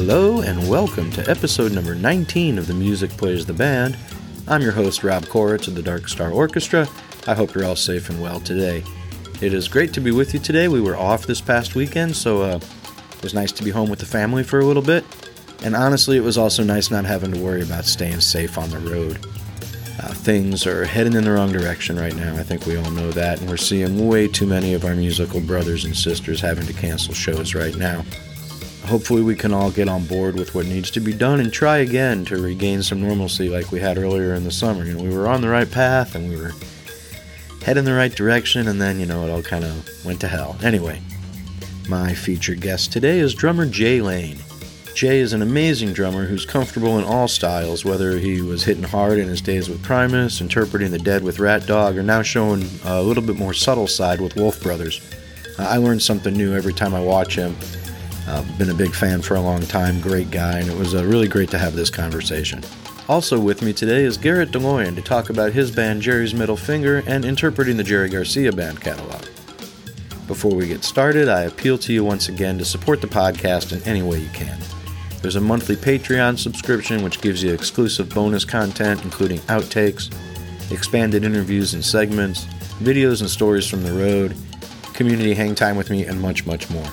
Hello, and welcome to episode number 19 of The Music Plays the Band. I'm your host, Rob Koritz of the Dark Star Orchestra. I hope you're all safe and well today. It is great to be with you today. We were off this past weekend, so uh, it was nice to be home with the family for a little bit. And honestly, it was also nice not having to worry about staying safe on the road. Uh, things are heading in the wrong direction right now. I think we all know that, and we're seeing way too many of our musical brothers and sisters having to cancel shows right now hopefully we can all get on board with what needs to be done and try again to regain some normalcy like we had earlier in the summer. You know, we were on the right path and we were heading the right direction, and then, you know, it all kind of went to hell. Anyway, my featured guest today is drummer Jay Lane. Jay is an amazing drummer who's comfortable in all styles, whether he was hitting hard in his days with Primus, interpreting the dead with Ratdog, or now showing a little bit more subtle side with Wolf Brothers. I learn something new every time I watch him, uh, been a big fan for a long time, great guy, and it was uh, really great to have this conversation. Also with me today is Garrett Deloian to talk about his band Jerry's Middle Finger and interpreting the Jerry Garcia band catalog. Before we get started, I appeal to you once again to support the podcast in any way you can. There's a monthly Patreon subscription which gives you exclusive bonus content, including outtakes, expanded interviews and segments, videos and stories from the road, community hang time with me, and much, much more.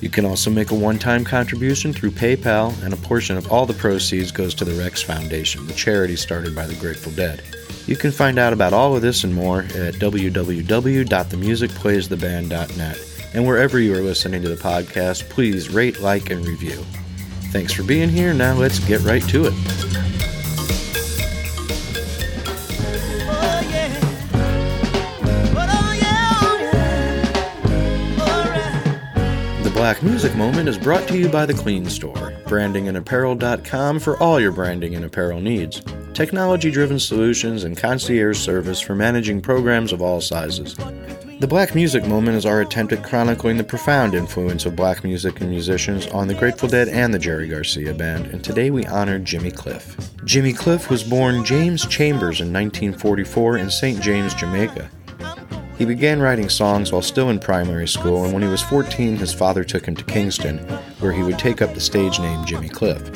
You can also make a one time contribution through PayPal, and a portion of all the proceeds goes to the Rex Foundation, the charity started by the Grateful Dead. You can find out about all of this and more at www.themusicplaystheband.net. And wherever you are listening to the podcast, please rate, like, and review. Thanks for being here. Now let's get right to it. Black Music Moment is brought to you by The Clean Store, brandingandapparel.com for all your branding and apparel needs. Technology driven solutions and concierge service for managing programs of all sizes. The Black Music Moment is our attempt at chronicling the profound influence of black music and musicians on the Grateful Dead and the Jerry Garcia Band, and today we honor Jimmy Cliff. Jimmy Cliff was born James Chambers in 1944 in St. James, Jamaica. He began writing songs while still in primary school, and when he was 14, his father took him to Kingston, where he would take up the stage name Jimmy Cliff.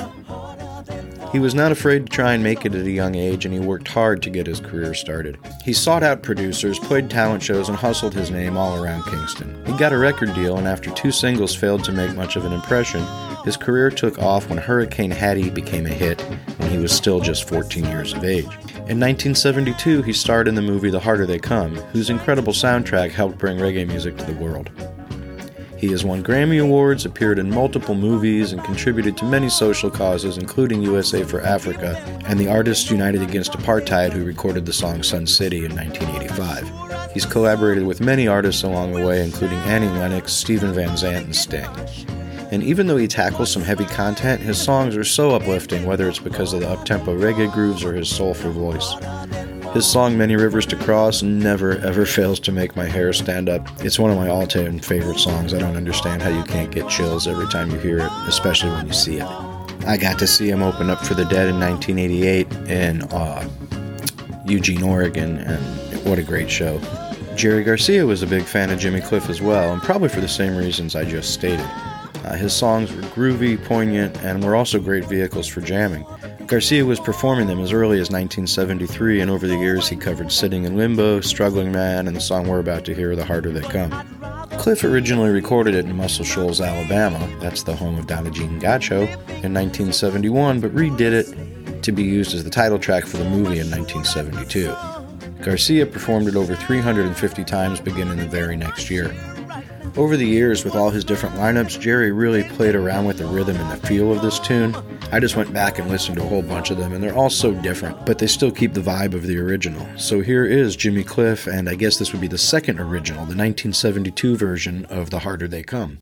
He was not afraid to try and make it at a young age, and he worked hard to get his career started. He sought out producers, played talent shows, and hustled his name all around Kingston. He got a record deal, and after two singles failed to make much of an impression, his career took off when Hurricane Hattie became a hit when he was still just 14 years of age. In 1972, he starred in the movie The Harder They Come, whose incredible soundtrack helped bring reggae music to the world. He has won Grammy Awards, appeared in multiple movies, and contributed to many social causes, including USA for Africa and the Artists United Against Apartheid, who recorded the song Sun City in 1985. He's collaborated with many artists along the way, including Annie Lennox, Stephen Van Zandt, and Sting. And even though he tackles some heavy content, his songs are so uplifting, whether it's because of the uptempo reggae grooves or his soulful voice. His song Many Rivers to Cross never ever fails to make my hair stand up. It's one of my all time favorite songs. I don't understand how you can't get chills every time you hear it, especially when you see it. I got to see him open up for the Dead in 1988 in uh, Eugene, Oregon, and what a great show. Jerry Garcia was a big fan of Jimmy Cliff as well, and probably for the same reasons I just stated. Uh, his songs were groovy, poignant, and were also great vehicles for jamming. Garcia was performing them as early as 1973, and over the years he covered Sitting in Limbo, Struggling Man, and the song we're about to hear, The Harder They Come. Cliff originally recorded it in Muscle Shoals, Alabama, that's the home of Donna Jean Godchaux, in 1971, but redid it to be used as the title track for the movie in 1972. Garcia performed it over 350 times beginning the very next year. Over the years, with all his different lineups, Jerry really played around with the rhythm and the feel of this tune. I just went back and listened to a whole bunch of them, and they're all so different, but they still keep the vibe of the original. So here is Jimmy Cliff, and I guess this would be the second original, the 1972 version of The Harder They Come.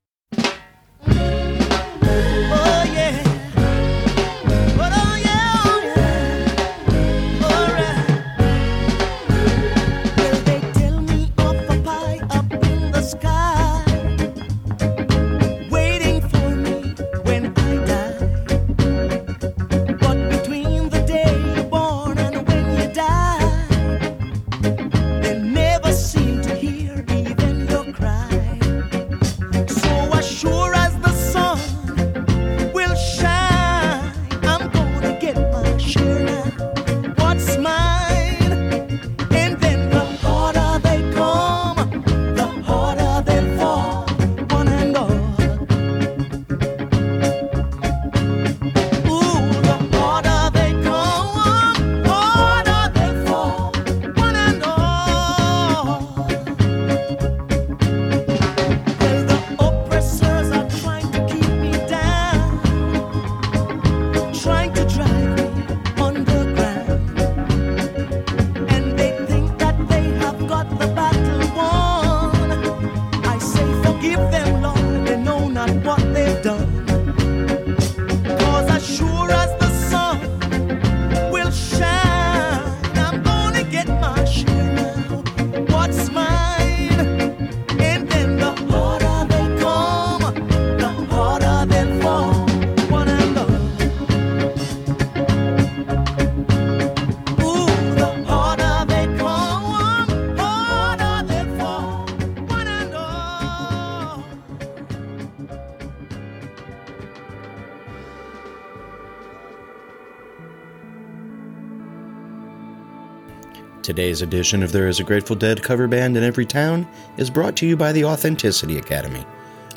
Today's edition of There is a Grateful Dead cover band in every town is brought to you by the Authenticity Academy,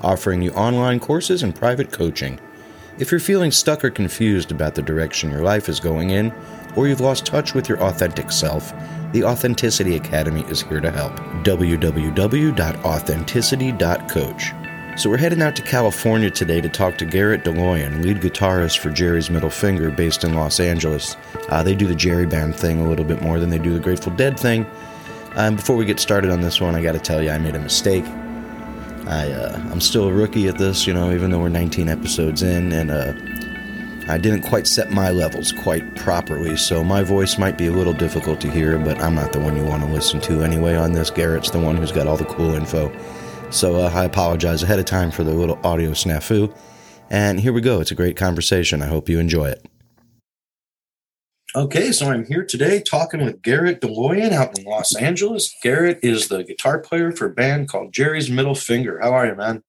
offering you online courses and private coaching. If you're feeling stuck or confused about the direction your life is going in, or you've lost touch with your authentic self, the Authenticity Academy is here to help. www.authenticity.coach. So we're heading out to California today to talk to Garrett Deloian, lead guitarist for Jerry's Middle Finger, based in Los Angeles. Uh, they do the Jerry Band thing a little bit more than they do the Grateful Dead thing. Um, before we get started on this one, I got to tell you, I made a mistake. I uh, I'm still a rookie at this, you know, even though we're 19 episodes in, and uh, I didn't quite set my levels quite properly, so my voice might be a little difficult to hear, but I'm not the one you want to listen to anyway on this. Garrett's the one who's got all the cool info. So uh, I apologize ahead of time for the little audio snafu. And here we go. It's a great conversation. I hope you enjoy it. Okay, so I'm here today talking with Garrett Deloian out in Los Angeles. Garrett is the guitar player for a band called Jerry's Middle Finger. How are you, man?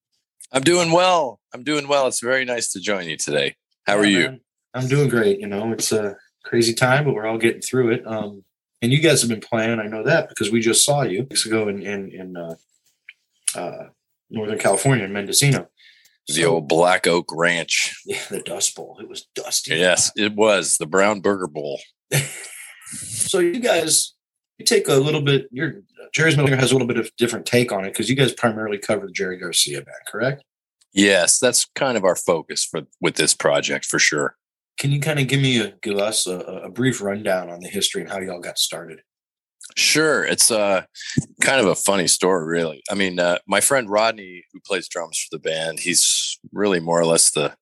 I'm doing well. I'm doing well. It's very nice to join you today. How yeah, are you? Man. I'm doing great. You know, it's a crazy time, but we're all getting through it. Um, and you guys have been playing. I know that because we just saw you weeks ago in in, in uh, uh, Northern California in Mendocino. The old Black Oak Ranch. Yeah, the Dust Bowl. It was dusty. Yes, it was the Brown Burger Bowl. so you guys, you take a little bit. Your Jerry's Miller has a little bit of different take on it because you guys primarily cover the Jerry Garcia band, correct? Yes, that's kind of our focus for with this project for sure. Can you kind of give me a, give us a, a brief rundown on the history and how y'all got started? Sure. It's uh, kind of a funny story, really. I mean, uh, my friend Rodney, who plays drums for the band, he's really more or less the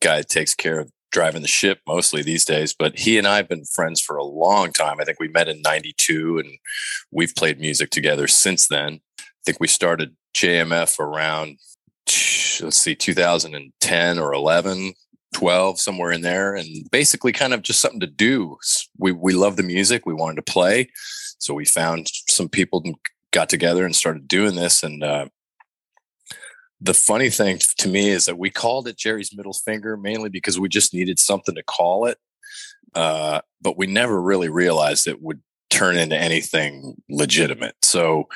guy that takes care of driving the ship mostly these days. But he and I have been friends for a long time. I think we met in 92 and we've played music together since then. I think we started JMF around, let's see, 2010 or 11, 12 somewhere in there and basically kind of just something to do. We we love the music we wanted to play so we found some people and got together and started doing this and uh, the funny thing to me is that we called it jerry's middle finger mainly because we just needed something to call it uh, but we never really realized it would turn into anything legitimate. So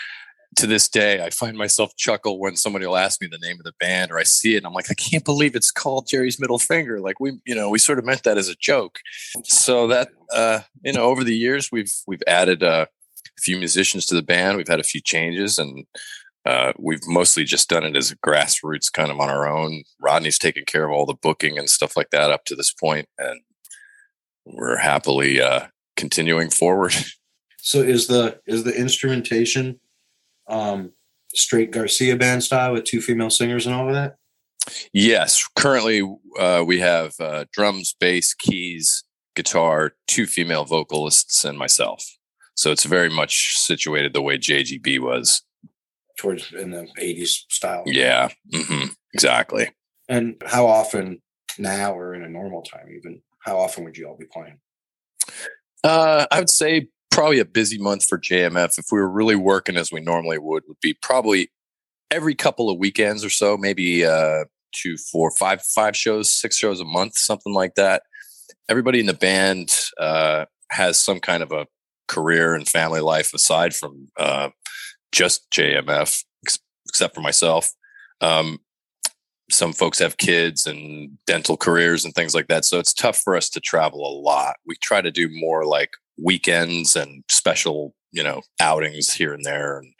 to this day, I find myself chuckle when somebody will ask me the name of the band or I see it and I'm like, I can't believe it's called Jerry's Middle Finger. Like we, you know, we sort of meant that as a joke. So that, uh, you know, over the years we've, we've added uh, a few musicians to the band. We've had a few changes and uh, we've mostly just done it as a grassroots kind of on our own. Rodney's taken care of all the booking and stuff like that up to this point, and we're happily uh, continuing forward. So is the is the instrumentation um, straight Garcia band style with two female singers and all of that? Yes, currently uh, we have uh, drums, bass, keys, guitar, two female vocalists, and myself. So it's very much situated the way JGB was. Towards in the 80s style. Yeah, hmm exactly. And how often now or in a normal time, even, how often would you all be playing? Uh, I would say probably a busy month for JMF. If we were really working as we normally would, would be probably every couple of weekends or so, maybe uh, two, four, five, five shows, six shows a month, something like that. Everybody in the band uh, has some kind of a career and family life aside from uh, just JMF, ex- except for myself. Um, some folks have kids and dental careers and things like that. So it's tough for us to travel a lot. We try to do more like weekends and special, you know, outings here and there and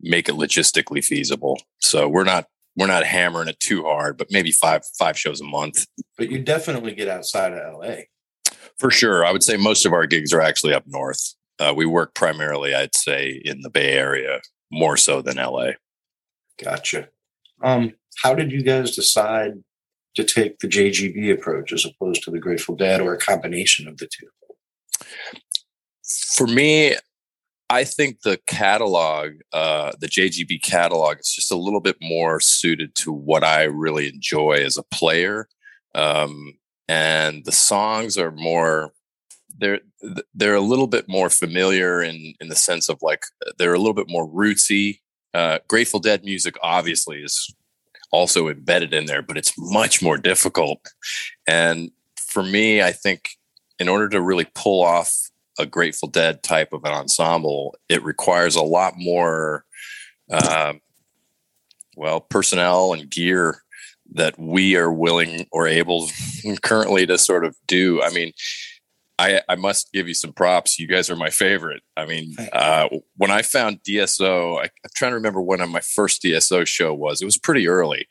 make it logistically feasible. So we're not we're not hammering it too hard, but maybe five five shows a month. But you definitely get outside of LA. For sure. I would say most of our gigs are actually up north. Uh, we work primarily, I'd say, in the Bay Area more so than LA. Gotcha. Um, how did you guys decide to take the JGB approach as opposed to the Grateful Dead or a combination of the two? For me, I think the catalog, uh, the JGB catalog, is just a little bit more suited to what I really enjoy as a player, um, and the songs are more. They're they're a little bit more familiar in in the sense of like they're a little bit more rootsy. Uh, Grateful Dead music obviously is also embedded in there, but it's much more difficult. And for me, I think in order to really pull off a Grateful Dead type of an ensemble, it requires a lot more, uh, well, personnel and gear that we are willing or able currently to sort of do. I mean, I, I must give you some props. You guys are my favorite. I mean, uh, when I found DSO, I, I'm trying to remember when my first DSO show was. It was pretty early.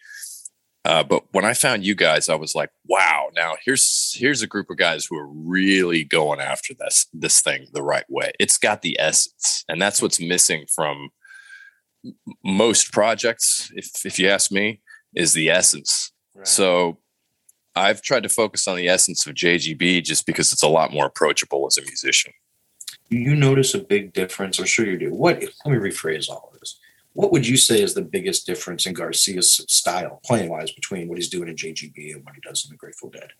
Uh, but when I found you guys, I was like, "Wow! Now here's here's a group of guys who are really going after this this thing the right way. It's got the essence, and that's what's missing from most projects. If if you ask me, is the essence. Right. So I've tried to focus on the essence of JGB just because it's a lot more approachable as a musician. Do you notice a big difference? I'm sure you do. What? Let me rephrase all what would you say is the biggest difference in Garcia's style, playing wise, between what he's doing in JGB and what he does in the Grateful Dead?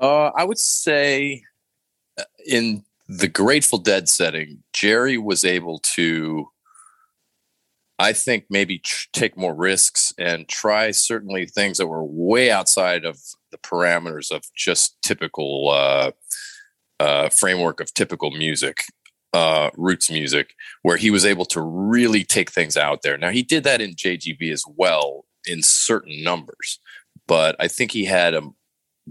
Uh, I would say uh, in the Grateful Dead setting, Jerry was able to, I think, maybe tr- take more risks and try certainly things that were way outside of the parameters of just typical uh, uh, framework of typical music uh, roots music, where he was able to really take things out there. Now he did that in JGB as well in certain numbers, but I think he had a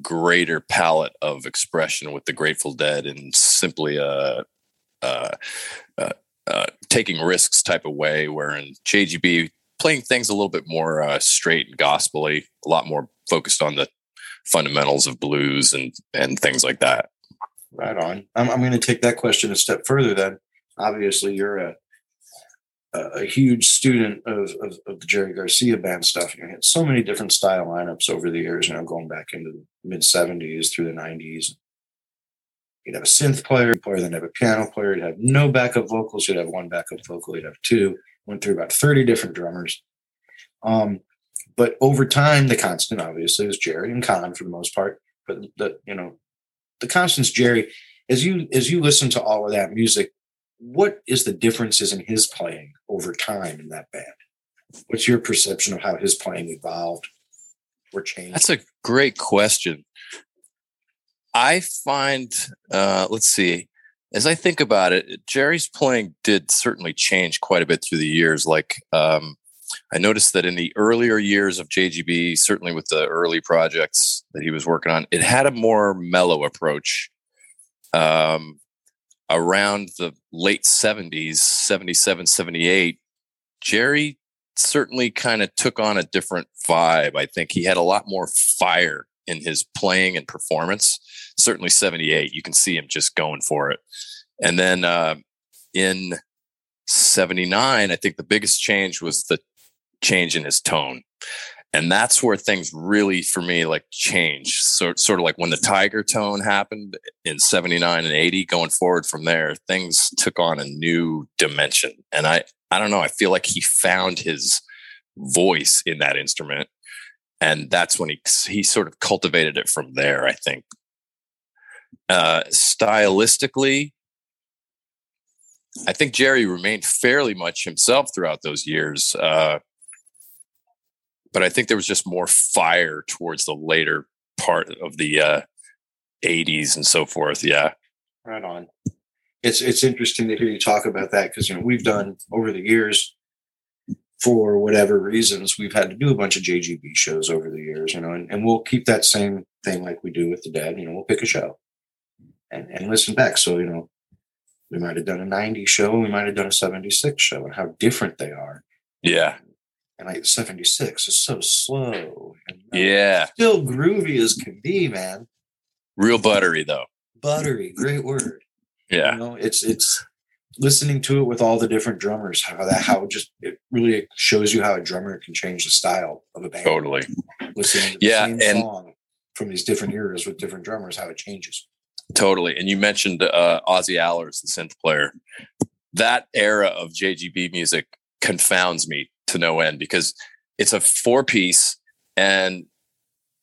greater palette of expression with the Grateful Dead and simply a, a, a, taking risks type of way. Where in JGB, playing things a little bit more uh, straight and gospelly, a lot more focused on the fundamentals of blues and and things like that. Right on. I'm, I'm going to take that question a step further. Then, obviously, you're a a, huge student of, of, of, the Jerry Garcia band stuff. You had so many different style lineups over the years. You know, going back into the mid '70s through the '90s. You'd have a synth player, player, then have a piano player. You'd have no backup vocals. You'd have one backup vocal. You'd have two. Went through about 30 different drummers. Um, but over time, the constant obviously was Jerry and Kahn for the most part. But the you know the Constance Jerry, as you as you listen to all of that music, what is the differences in his playing over time in that band? What's your perception of how his playing evolved or changed? That's a great question. I find, uh, let's see, as I think about it, Jerry's playing did certainly change quite a bit through the years. Like, um, I noticed that in the earlier years of JGB, certainly with the early projects that he was working on, it had a more mellow approach. Um, around the late 70s, 77, 78, Jerry certainly kind of took on a different vibe. I think he had a lot more fire in his playing and performance. Certainly 78, you can see him just going for it. And then uh, in 79, I think the biggest change was the change in his tone. And that's where things really, for me, like change. So, sort of like when the Tiger tone happened in 79 and 80, going forward from there, things took on a new dimension. And I, I don't know, I feel like he found his voice in that instrument. And that's when he, he sort of cultivated it from there, I think. Uh, stylistically, I think Jerry remained fairly much himself throughout those years. Uh, but I think there was just more fire towards the later part of the uh, 80s and so forth. Yeah. Right on. It's it's interesting to hear you talk about that because you know we've done over the years for whatever reasons we've had to do a bunch of JGB shows over the years, you know, and, and we'll keep that same thing like we do with the dead, you know, we'll pick a show and, and listen back. So, you know, we might have done a 90 show, we might have done a 76 show and how different they are. Yeah and like 76 is so slow. And, yeah. Still groovy as can be, man. Real buttery though. Buttery, great word. Yeah. You know, it's it's listening to it with all the different drummers, how that how it just it really shows you how a drummer can change the style of a band. Totally. Listening to the yeah, same and, song from these different eras with different drummers, how it changes. Totally. And you mentioned uh Ozzie Ahlers, the synth player. That era of JGB music confounds me to no end because it's a four piece and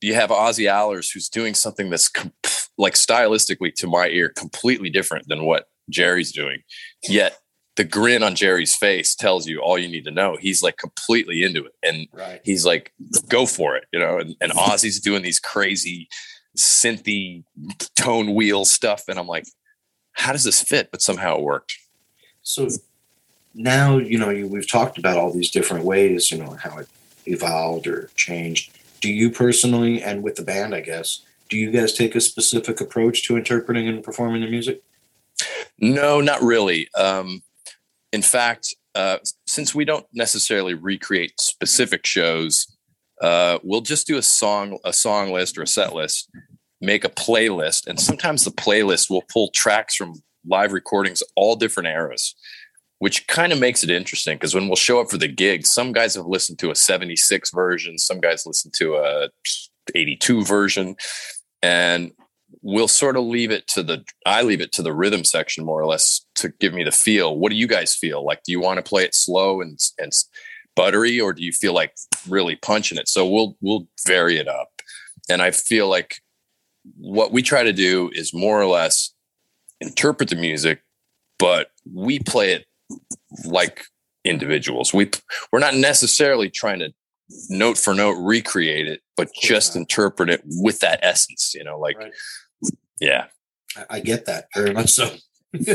you have Ozzie Ahlers who's doing something that's comp- like stylistically to my ear completely different than what Jerry's doing. Yet the grin on Jerry's face tells you all you need to know. He's like completely into it and right. he's like, go for it, you know. And, and Ozzie's doing these crazy synthy tone wheel stuff. And I'm like, how does this fit? But somehow it worked. So now you know you, we've talked about all these different ways you know how it evolved or changed. Do you personally and with the band i guess do you guys take a specific approach to interpreting and performing the music? No not really. Um, in fact uh, since we don't necessarily recreate specific shows uh, we'll just do a song a song list or a set list make a playlist and sometimes the playlist will pull tracks from live recordings all different eras which kind of makes it interesting because when we'll show up for the gig, some guys have listened to a 76 version, some guys listen to a 82 version, and we'll sort of leave it to the I leave it to the rhythm section more or less to give me the feel. What do you guys feel? Like do you want to play it slow and and buttery or do you feel like really punching it? So we'll we'll vary it up. And I feel like what we try to do is more or less interpret the music, but we play it like individuals. We we're not necessarily trying to note for note recreate it, but just interpret it with that essence. You know, like right. yeah, I, I, get that very much so.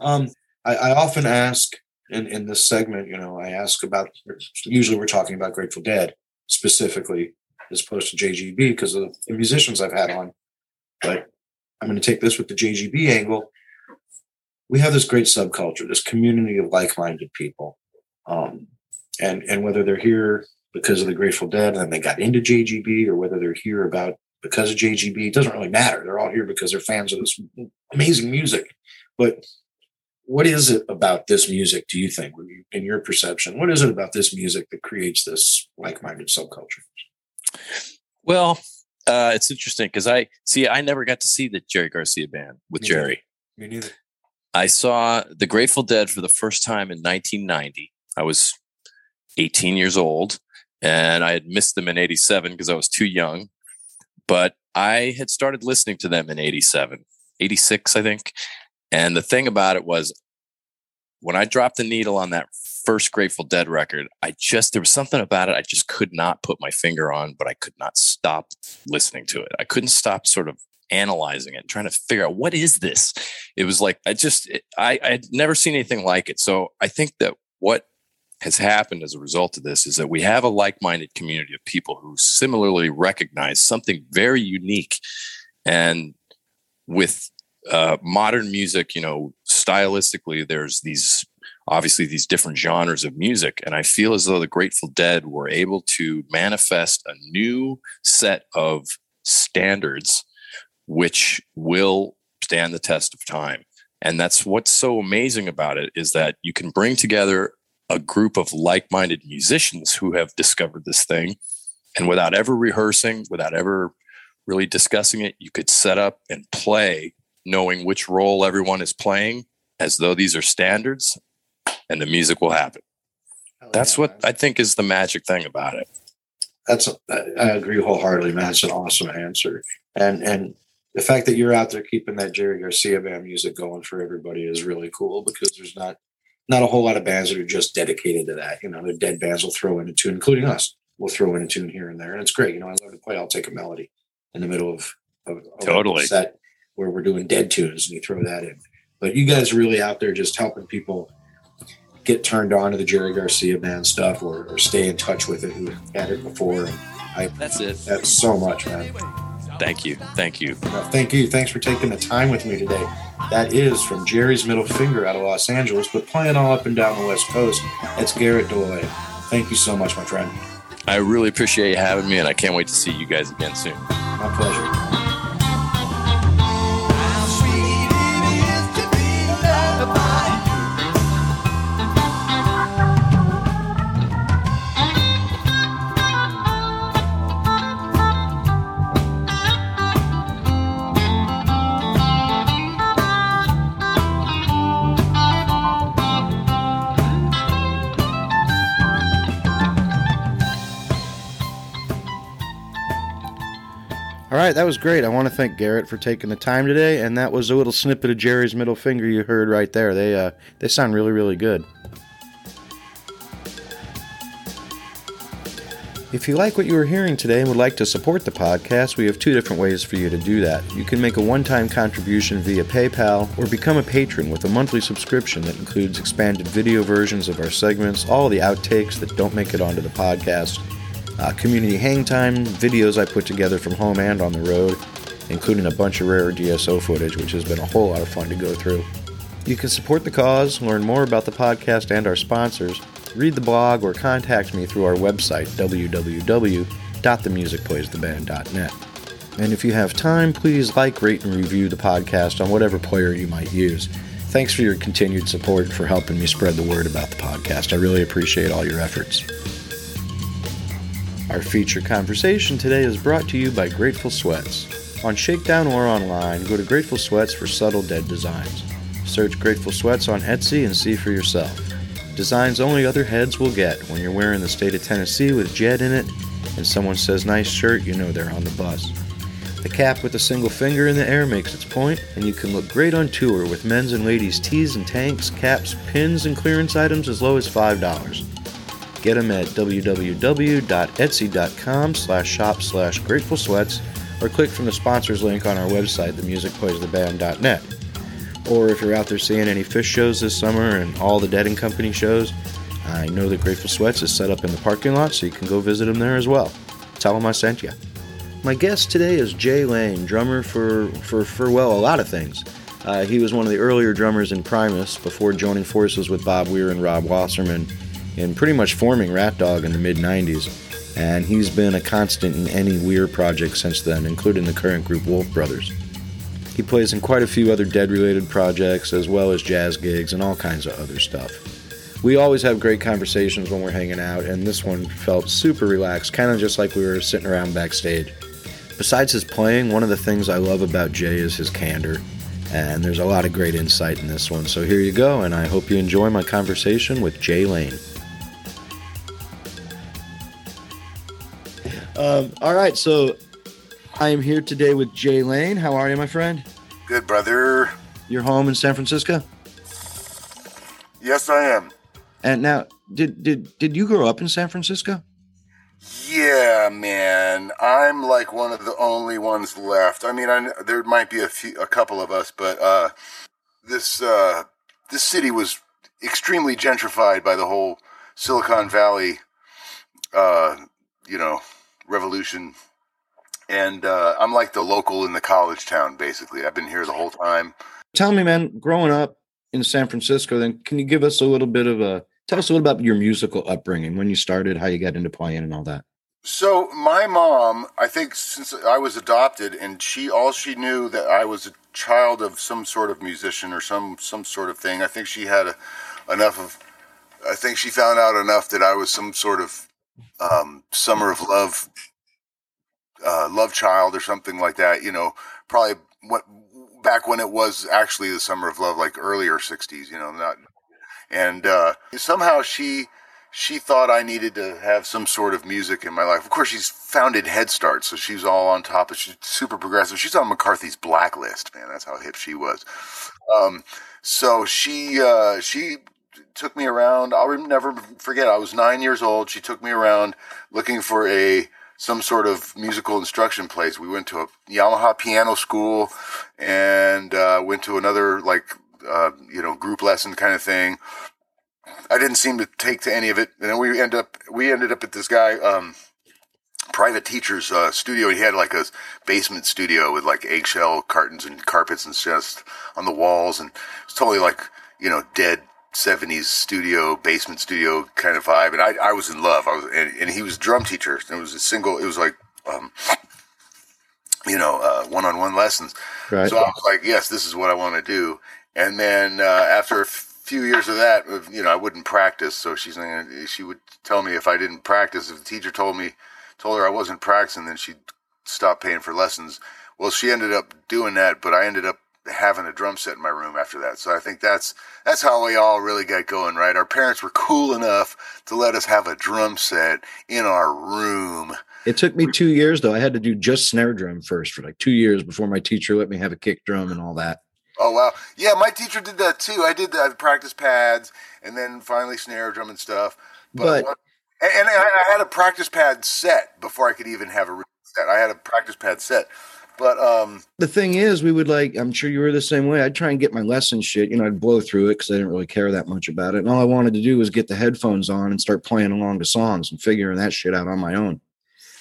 um, I, I often ask in in this segment, you know, I ask about. Usually, we're talking about Grateful Dead specifically, as opposed to JGB because of the musicians I've had on. But I'm going to take this with the JGB angle we have this great subculture, this community of like-minded people, um, and and whether they're here because of the Grateful Dead and they got into JGB, or whether they're here about because of JGB, it doesn't really matter. They're all here because they're fans of this amazing music. But what is it about this music? Do you think, in your perception, what is it about this music that creates this like-minded subculture? Well, uh, it's interesting because I see. I never got to see the Jerry Garcia band with Me Jerry. Neither. Me neither. I saw the Grateful Dead for the first time in 1990. I was 18 years old and I had missed them in 87 because I was too young. But I had started listening to them in 87, 86, I think. And the thing about it was when I dropped the needle on that first Grateful Dead record, I just, there was something about it I just could not put my finger on, but I could not stop listening to it. I couldn't stop sort of analyzing it, trying to figure out what is this. It was like I just I I'd never seen anything like it. So I think that what has happened as a result of this is that we have a like-minded community of people who similarly recognize something very unique and with uh, modern music you know stylistically there's these obviously these different genres of music. And I feel as though the Grateful Dead were able to manifest a new set of standards which will stand the test of time. And that's what's so amazing about it is that you can bring together a group of like-minded musicians who have discovered this thing and without ever rehearsing, without ever really discussing it, you could set up and play knowing which role everyone is playing as though these are standards and the music will happen. Oh, That's yeah, what man. I think is the magic thing about it. That's I agree wholeheartedly, man. It's an awesome answer. And and the fact that you're out there keeping that Jerry Garcia band music going for everybody is really cool because there's not not a whole lot of bands that are just dedicated to that. You know, the dead bands will throw in a tune, including us. We'll throw in a tune here and there, and it's great. You know, I love to play. I'll take a melody in the middle of, of, of totally set where we're doing dead tunes, and you throw that in. But you guys are really out there just helping people get turned on to the Jerry Garcia band stuff, or, or stay in touch with it who had it before. And I that's it. That's so much, man. Thank you. Thank you. thank you. Thanks for taking the time with me today. That is from Jerry's Middle Finger out of Los Angeles, but playing all up and down the West Coast. That's Garrett Doyle. Thank you so much, my friend. I really appreciate you having me, and I can't wait to see you guys again soon. My pleasure. Right, that was great. I want to thank Garrett for taking the time today, and that was a little snippet of Jerry's middle finger you heard right there. They uh, they sound really really good. If you like what you are hearing today and would like to support the podcast, we have two different ways for you to do that. You can make a one time contribution via PayPal or become a patron with a monthly subscription that includes expanded video versions of our segments, all the outtakes that don't make it onto the podcast uh, community hang time videos I put together from home and on the road, including a bunch of rare DSO footage, which has been a whole lot of fun to go through. You can support the cause, learn more about the podcast and our sponsors, read the blog, or contact me through our website, www.themusicplaystheband.net. And if you have time, please like, rate, and review the podcast on whatever player you might use. Thanks for your continued support and for helping me spread the word about the podcast. I really appreciate all your efforts. Our feature conversation today is brought to you by Grateful Sweats. On Shakedown or online, go to Grateful Sweats for subtle dead designs. Search Grateful Sweats on Etsy and see for yourself. Designs only other heads will get. When you're wearing the state of Tennessee with Jed in it, and someone says nice shirt, you know they're on the bus. The cap with a single finger in the air makes its point, and you can look great on tour with men's and ladies' tees and tanks, caps, pins, and clearance items as low as $5. Get them at www.etsy.com slash shop slash grateful sweats or click from the sponsors link on our website, themusicplaystheband.net. Or if you're out there seeing any Phish shows this summer and all the Dead and Company shows, I know that Grateful Sweats is set up in the parking lot, so you can go visit them there as well. Tell them I sent you. My guest today is Jay Lane, drummer for, for, for well, a lot of things. Uh, he was one of the earlier drummers in Primus before joining forces with Bob Weir and Rob Wasserman in pretty much forming Ratdog in the mid 90s, and he's been a constant in any Weir project since then, including the current group Wolf Brothers. He plays in quite a few other Dead related projects, as well as jazz gigs and all kinds of other stuff. We always have great conversations when we're hanging out, and this one felt super relaxed, kind of just like we were sitting around backstage. Besides his playing, one of the things I love about Jay is his candor, and there's a lot of great insight in this one. So here you go, and I hope you enjoy my conversation with Jay Lane. Um, all right, so I am here today with Jay Lane. How are you, my friend? Good, brother. You're home in San Francisco. Yes, I am. And now, did did did you grow up in San Francisco? Yeah, man. I'm like one of the only ones left. I mean, I, there might be a few, a couple of us, but uh, this uh, this city was extremely gentrified by the whole Silicon Valley, uh, you know, Revolution, and uh, I'm like the local in the college town. Basically, I've been here the whole time. Tell me, man, growing up, in San Francisco, then can you give us a little bit of a tell us a little about your musical upbringing, when you started, how you got into playing, and all that? So my mom, I think since I was adopted and she all she knew that I was a child of some sort of musician or some some sort of thing. I think she had a, enough of I think she found out enough that I was some sort of um, summer of love uh, love child or something like that, you know, probably what back when it was actually the summer of love like earlier 60s, you know, not and uh, somehow she she thought I needed to have some sort of music in my life. Of course, she's founded Head Start, so she's all on top of. She's super progressive. She's on McCarthy's blacklist, man. That's how hip she was. Um, so she uh, she took me around. I'll never forget. I was nine years old. She took me around looking for a some sort of musical instruction place. We went to a Yamaha piano school and uh, went to another like uh, you know group lesson kind of thing. I didn't seem to take to any of it, and then we end up we ended up at this guy. Um, private teacher's uh, studio. He had like a basement studio with like eggshell cartons and carpets and just on the walls, and it's totally like you know dead '70s studio, basement studio kind of vibe. And I, I was in love. I was, and, and he was drum teacher. and It was a single. It was like, um, you know, uh, one-on-one lessons. Right. So I was like, yes, this is what I want to do. And then uh, after a few years of that, you know, I wouldn't practice. So she's she would tell me if I didn't practice, if the teacher told me, told her I wasn't practicing, then she'd stop paying for lessons. Well, she ended up doing that, but I ended up having a drum set in my room after that. So I think that's that's how we all really got going, right? Our parents were cool enough to let us have a drum set in our room. It took me two years though. I had to do just snare drum first for like two years before my teacher let me have a kick drum and all that. Oh wow, yeah, my teacher did that too. I did the practice pads and then finally snare drum and stuff. But, but and, and I, had a practice pad set before I could even have a set. I had a practice pad set. But um, the thing is, we would like. I'm sure you were the same way. I'd try and get my lesson shit. You know, I'd blow through it because I didn't really care that much about it. And all I wanted to do was get the headphones on and start playing along to songs and figuring that shit out on my own.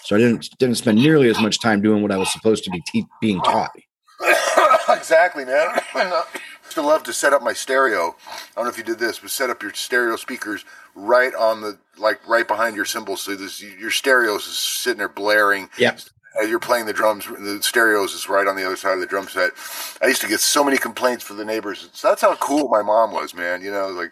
So I didn't didn't spend nearly as much time doing what I was supposed to be te- being taught. exactly, man. I still love to set up my stereo. I don't know if you did this, but set up your stereo speakers right on the like right behind your cymbals, so this your stereos is sitting there blaring. Yeah. As you're playing the drums, the stereos is right on the other side of the drum set. I used to get so many complaints for the neighbors. So that's how cool my mom was, man. You know, like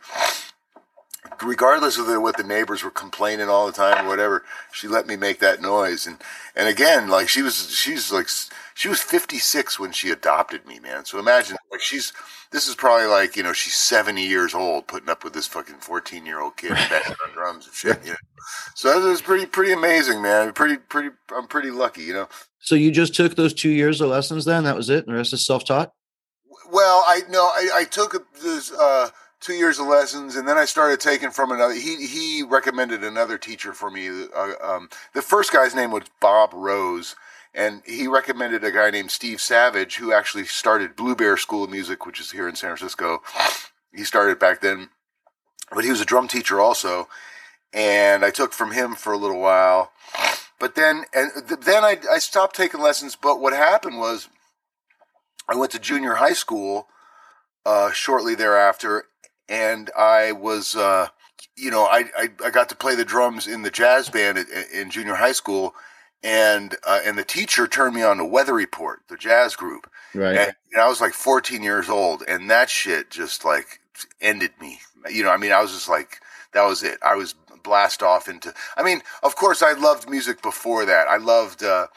regardless of the, what the neighbors were complaining all the time or whatever, she let me make that noise. And and again, like she was, she's like she was 56 when she adopted me, man. So imagine like she's this is probably like you know she's 70 years old putting up with this fucking 14 year old kid banging on drums and shit. You know? So it was pretty pretty amazing, man. Pretty pretty I'm pretty lucky, you know. So you just took those two years of lessons, then that was it, and the rest is self taught. Well, I no, I, I took this. Uh, two years of lessons, and then I started taking from another. He he recommended another teacher for me. Uh, um, the first guy's name was Bob Rose, and he recommended a guy named Steve Savage, who actually started Blue Bear School of Music, which is here in San Francisco. He started back then, but he was a drum teacher also, and I took from him for a little while. But then, and then I, I stopped taking lessons. But what happened was, I went to junior high school uh, shortly thereafter, and I was, uh, you know, I, I, I got to play the drums in the jazz band at, in junior high school, and uh, and the teacher turned me on to Weather Report, the jazz group. Right. And, and, I was like 14 years old, and that shit just like ended me. You know, I mean, I was just like, that was it. I was blast off into. I mean, of course, I loved music before that. I loved. Uh,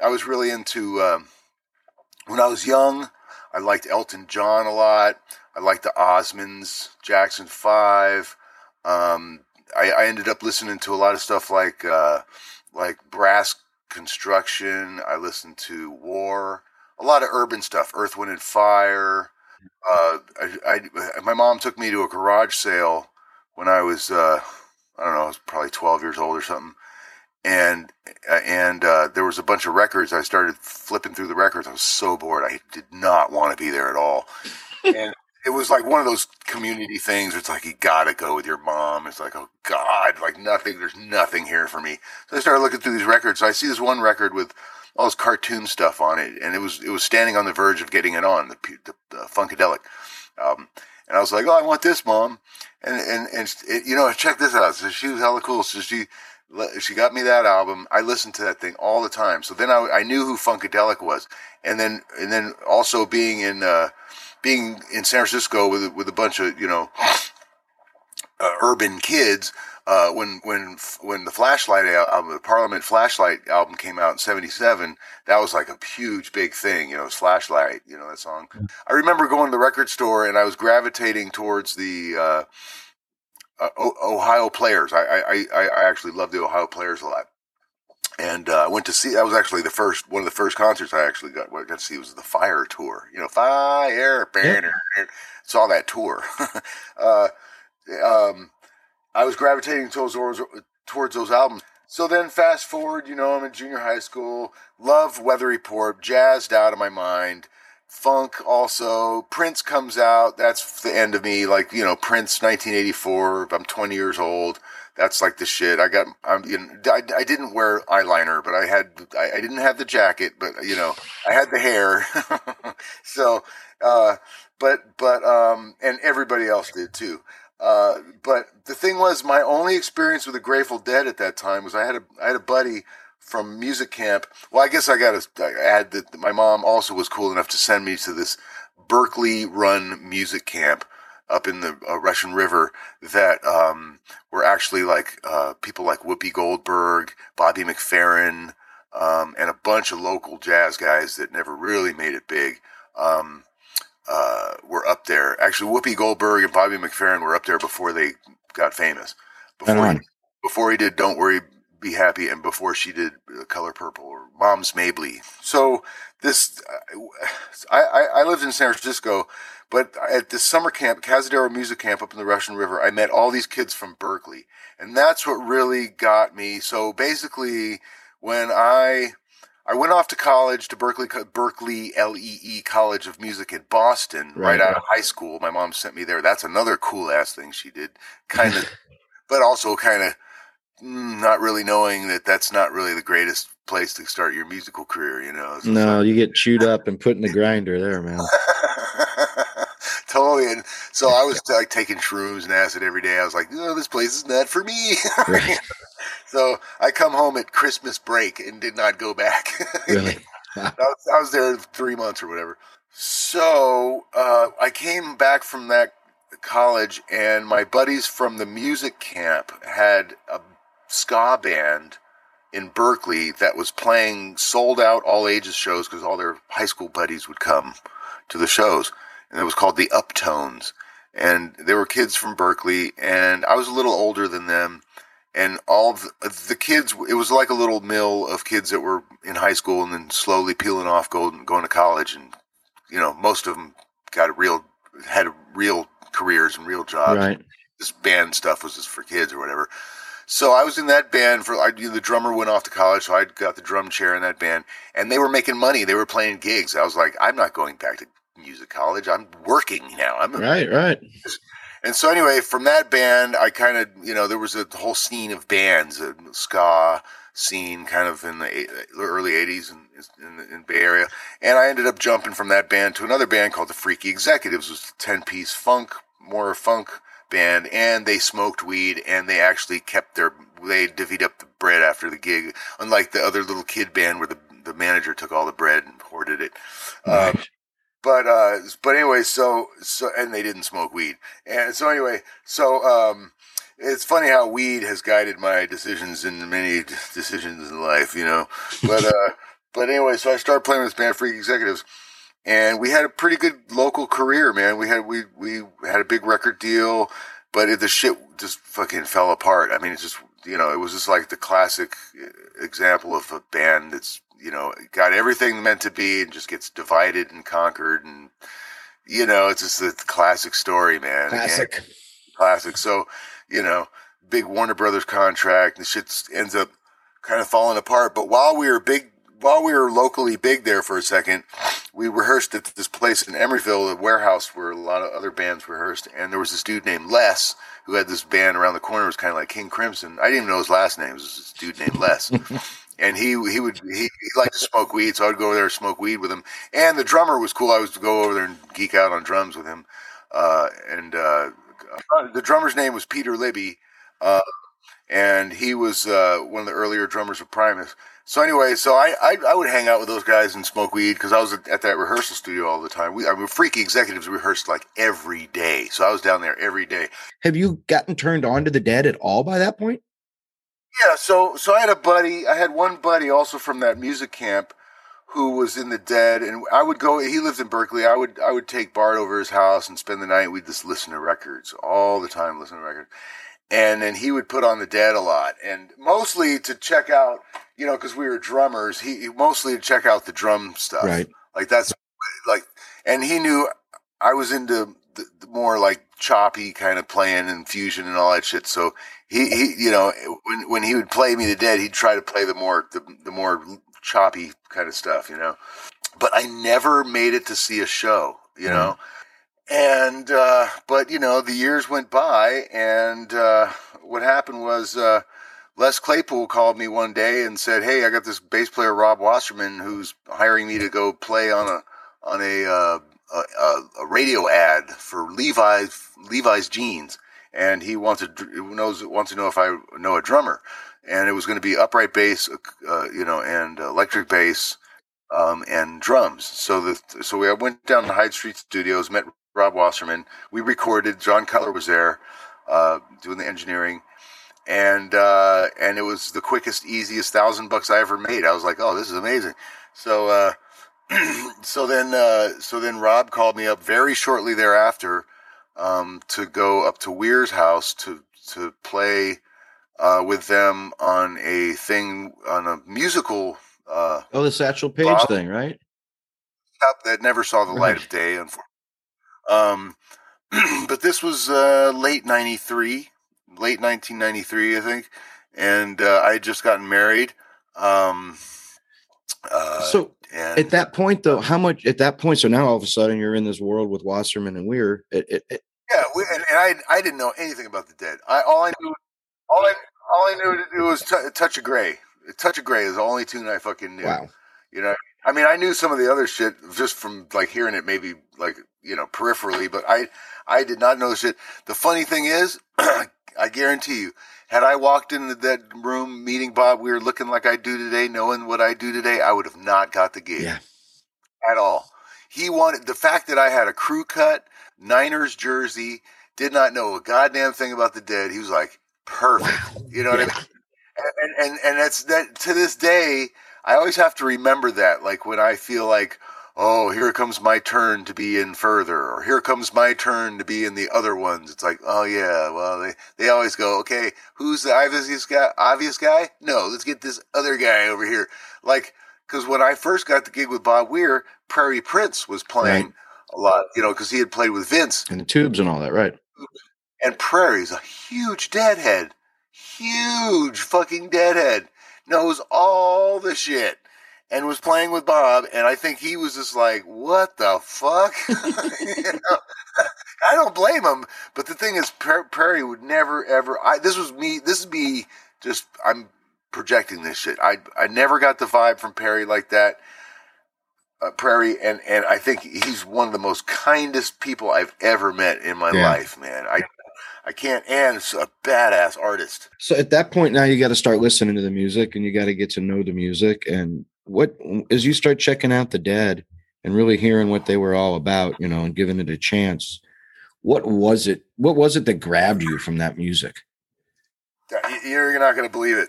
I was really into. Um, when I was young, I liked Elton John a lot. I like the Osmonds, Jackson Five. Um, I, I, ended up listening to a lot of stuff like uh, like brass construction. I listened to war, a lot of urban stuff, Earth, Wind, and Fire. Uh, I, I, my mom took me to a garage sale when I was, uh, I don't know, I was probably 12 years old or something. And, and, uh, there was a bunch of records. I started flipping through the records. I was so bored. I did not want to be there at all. and it was like one of those community things. It's like you gotta go with your mom. It's like, oh God, like nothing. There's nothing here for me. So I started looking through these records. So I see this one record with all this cartoon stuff on it, and it was it was standing on the verge of getting it on the the, the Funkadelic. Um, And I was like, "Oh, I want this, mom." And and and it, you know, check this out. So she was hella cool. So she she got me that album. I listened to that thing all the time. So then I, I knew who Funkadelic was, and then and then also being in uh, being in San Francisco with with a bunch of you know uh, urban kids. Uh, when when when the Flashlight album, the Parliament Flashlight album came out in '77, that was like a huge big thing. You know, it's Flashlight. You know that song. I remember going to the record store and I was gravitating towards the uh, uh, Ohio Players. I, I I I actually love the Ohio Players a lot and uh, I went to see. That was actually the first one of the first concerts I actually got. What I got to see was the Fire tour. You know, Fire Banner. Yeah. Saw that tour. uh, um, I was gravitating towards towards those albums. So then, fast forward. You know, I'm in junior high school. Love Weather Report. Jazzed out of my mind. Funk also. Prince comes out. That's the end of me. Like you know, Prince, 1984. I'm 20 years old that's like the shit. I got, I'm, you know, I, I didn't wear eyeliner, but I had, I, I, didn't have the jacket, but you know, I had the hair. so, uh, but, but, um, and everybody else did too. Uh, but the thing was, my only experience with the Grateful Dead at that time was I had a, I had a buddy from music camp. Well, I guess I got to add that my mom also was cool enough to send me to this Berkeley run music camp up in the uh, Russian River that um, were actually like uh, people like Whoopi Goldberg, Bobby McFerrin, um, and a bunch of local jazz guys that never really made it big. Um, uh, were up there. Actually, Whoopi Goldberg and Bobby McFerrin were up there before they got famous. Before he, before he did "Don't Worry, Be Happy," and before she did "Color Purple" or "Moms Mabley." So this, I, I, I lived in San Francisco but at this summer camp, Cazadero Music Camp up in the Russian River, I met all these kids from Berkeley. And that's what really got me. So basically, when I I went off to college to Berklee, Berkeley LEE College of Music in Boston, right, right out of high school. My mom sent me there. That's another cool ass thing she did, kind of, but also kind of mm, not really knowing that that's not really the greatest place to start your musical career. You know? So no, you get chewed up and put in the grinder there, man. totally. And so I was like taking shrooms and acid every day. I was like, oh, this place is not for me. Right. so I come home at Christmas break and did not go back. really? I, was, I, was, there three months or whatever. So uh, I came back from that college, and my buddies from the music camp had a ska band in Berkeley that was playing sold out all ages shows because all their high school buddies would come to the shows and it was called the Uptones. And they were kids from Berkeley, and I was a little older than them. And all the, the kids, it was like a little mill of kids that were in high school and then slowly peeling off, going going to college, and you know, most of them got a real, had real careers and real jobs. Right. This band stuff was just for kids or whatever. So I was in that band for I, the drummer went off to college, so I got the drum chair in that band, and they were making money. They were playing gigs. I was like, I'm not going back to music college. I'm working now. I'm right, right. And so anyway, from that band, I kind of you know there was a whole scene of bands, a ska scene, kind of in the early '80s in, in, in Bay Area, and I ended up jumping from that band to another band called the Freaky Executives, it was a ten piece funk, more funk band, and they smoked weed and they actually kept their they divvied up the bread after the gig, unlike the other little kid band where the the manager took all the bread and hoarded it. Um, but uh, but anyway, so so and they didn't smoke weed, and so anyway, so um, it's funny how weed has guided my decisions in many decisions in life, you know. But uh, but anyway, so I started playing with this band, Freak Executives, and we had a pretty good local career, man. We had we we had a big record deal, but it, the shit just fucking fell apart. I mean, it's just you know, it was just like the classic uh, example of a band that's you know, got everything meant to be and just gets divided and conquered. And, you know, it's just the classic story, man. Classic. Again, classic. So, you know, big Warner Brothers contract and shit ends up kind of falling apart. But while we were big, while we were locally big there for a second, we rehearsed at this place in Emeryville, a warehouse where a lot of other bands rehearsed. And there was this dude named Les who had this band around the corner. It was kind of like King Crimson. I didn't even know his last name. It was this dude named Les. and he he would he, he liked to smoke weed, so I'd go over there and smoke weed with him. And the drummer was cool. I was to go over there and geek out on drums with him. uh, and uh, the drummer's name was Peter Libby, uh, and he was uh, one of the earlier drummers of Primus. So anyway, so I, I, I would hang out with those guys and smoke weed because I was at that rehearsal studio all the time. We I mean, freaky executives rehearsed like every day, so I was down there every day. Have you gotten turned on to the Dead at all by that point? Yeah, so so I had a buddy. I had one buddy also from that music camp who was in the Dead, and I would go. He lives in Berkeley. I would I would take Bart over his house and spend the night. We'd just listen to records all the time, listen to records and then he would put on the dead a lot and mostly to check out you know because we were drummers he mostly to check out the drum stuff right like that's like and he knew i was into the, the more like choppy kind of playing and fusion and all that shit so he, he you know when when he would play me the dead he'd try to play the more the, the more choppy kind of stuff you know? But i never made it to see a show you mm. know? And uh, but you know the years went by and uh, what happened was uh, les claypool called me one day and said hey i got this bass player rob wasserman who's hiring me to go play on a on a, uh, a, a radio ad for levi's levi's jeans and he wants to knows wants to know if i know a drummer and it was going to be upright bass uh, you know and electric bass um, and drums. So the so we went down to Hyde Street Studios, met Rob Wasserman. We recorded. John Cutler was there uh, doing the engineering, and uh, and it was the quickest, easiest thousand bucks I ever made. I was like, oh, this is amazing. So uh, so then uh, so then Rob called me up very shortly thereafter um, to go up to Weir's house to to play uh, with them on a thing on a musical. Uh, oh, the Satchel Paige Bob, thing, right? That never saw the light of day, unfortunately. Um, but this was uh, late '93, late 1993, I think, and uh, I had just gotten married. Um, uh, so and, at that point, though, how much at that point? So now all of a sudden you're in this world with Wasserman and Weir. It, it, it, yeah, we, and, and, I I didn't know anything about the dead. I all I knew all I all I knew to do was t- touch of gray. Touch of Grey is the only tune I fucking knew. Wow. You know, I mean, I knew some of the other shit just from like hearing it, maybe like you know peripherally, but I I did not know shit. The funny thing is, I guarantee you, had I walked into that room meeting Bob we were looking like I do today, knowing what I do today, I would have not got the gig yeah. at all. He wanted the fact that I had a crew cut Niners jersey, did not know a goddamn thing about the dead. He was like, perfect. Wow. You know what yeah. I mean? And, and and that's that to this day I always have to remember that, like when I feel like, oh, here comes my turn to be in further, or here comes my turn to be in the other ones. It's like, oh yeah, well they they always go, okay, who's the obvious guy? Obvious guy? No, let's get this other guy over here. Like, because when I first got the gig with Bob Weir, Prairie Prince was playing right. a lot, you know, because he had played with Vince and the Tubes and all that, right? And Prairie's a huge deadhead, huge fucking deadhead knows all the shit and was playing with Bob, and I think he was just like, "What the fuck?" you know? I don't blame him, but the thing is, Prairie would never ever. I this was me. This is me. Just I'm projecting this shit. I I never got the vibe from Perry like that. Uh, Prairie, and and I think he's one of the most kindest people I've ever met in my yeah. life, man. I I can't, and it's a badass artist. So at that point, now you got to start listening to the music, and you got to get to know the music. And what as you start checking out the Dead and really hearing what they were all about, you know, and giving it a chance, what was it? What was it that grabbed you from that music? You're not going to believe it.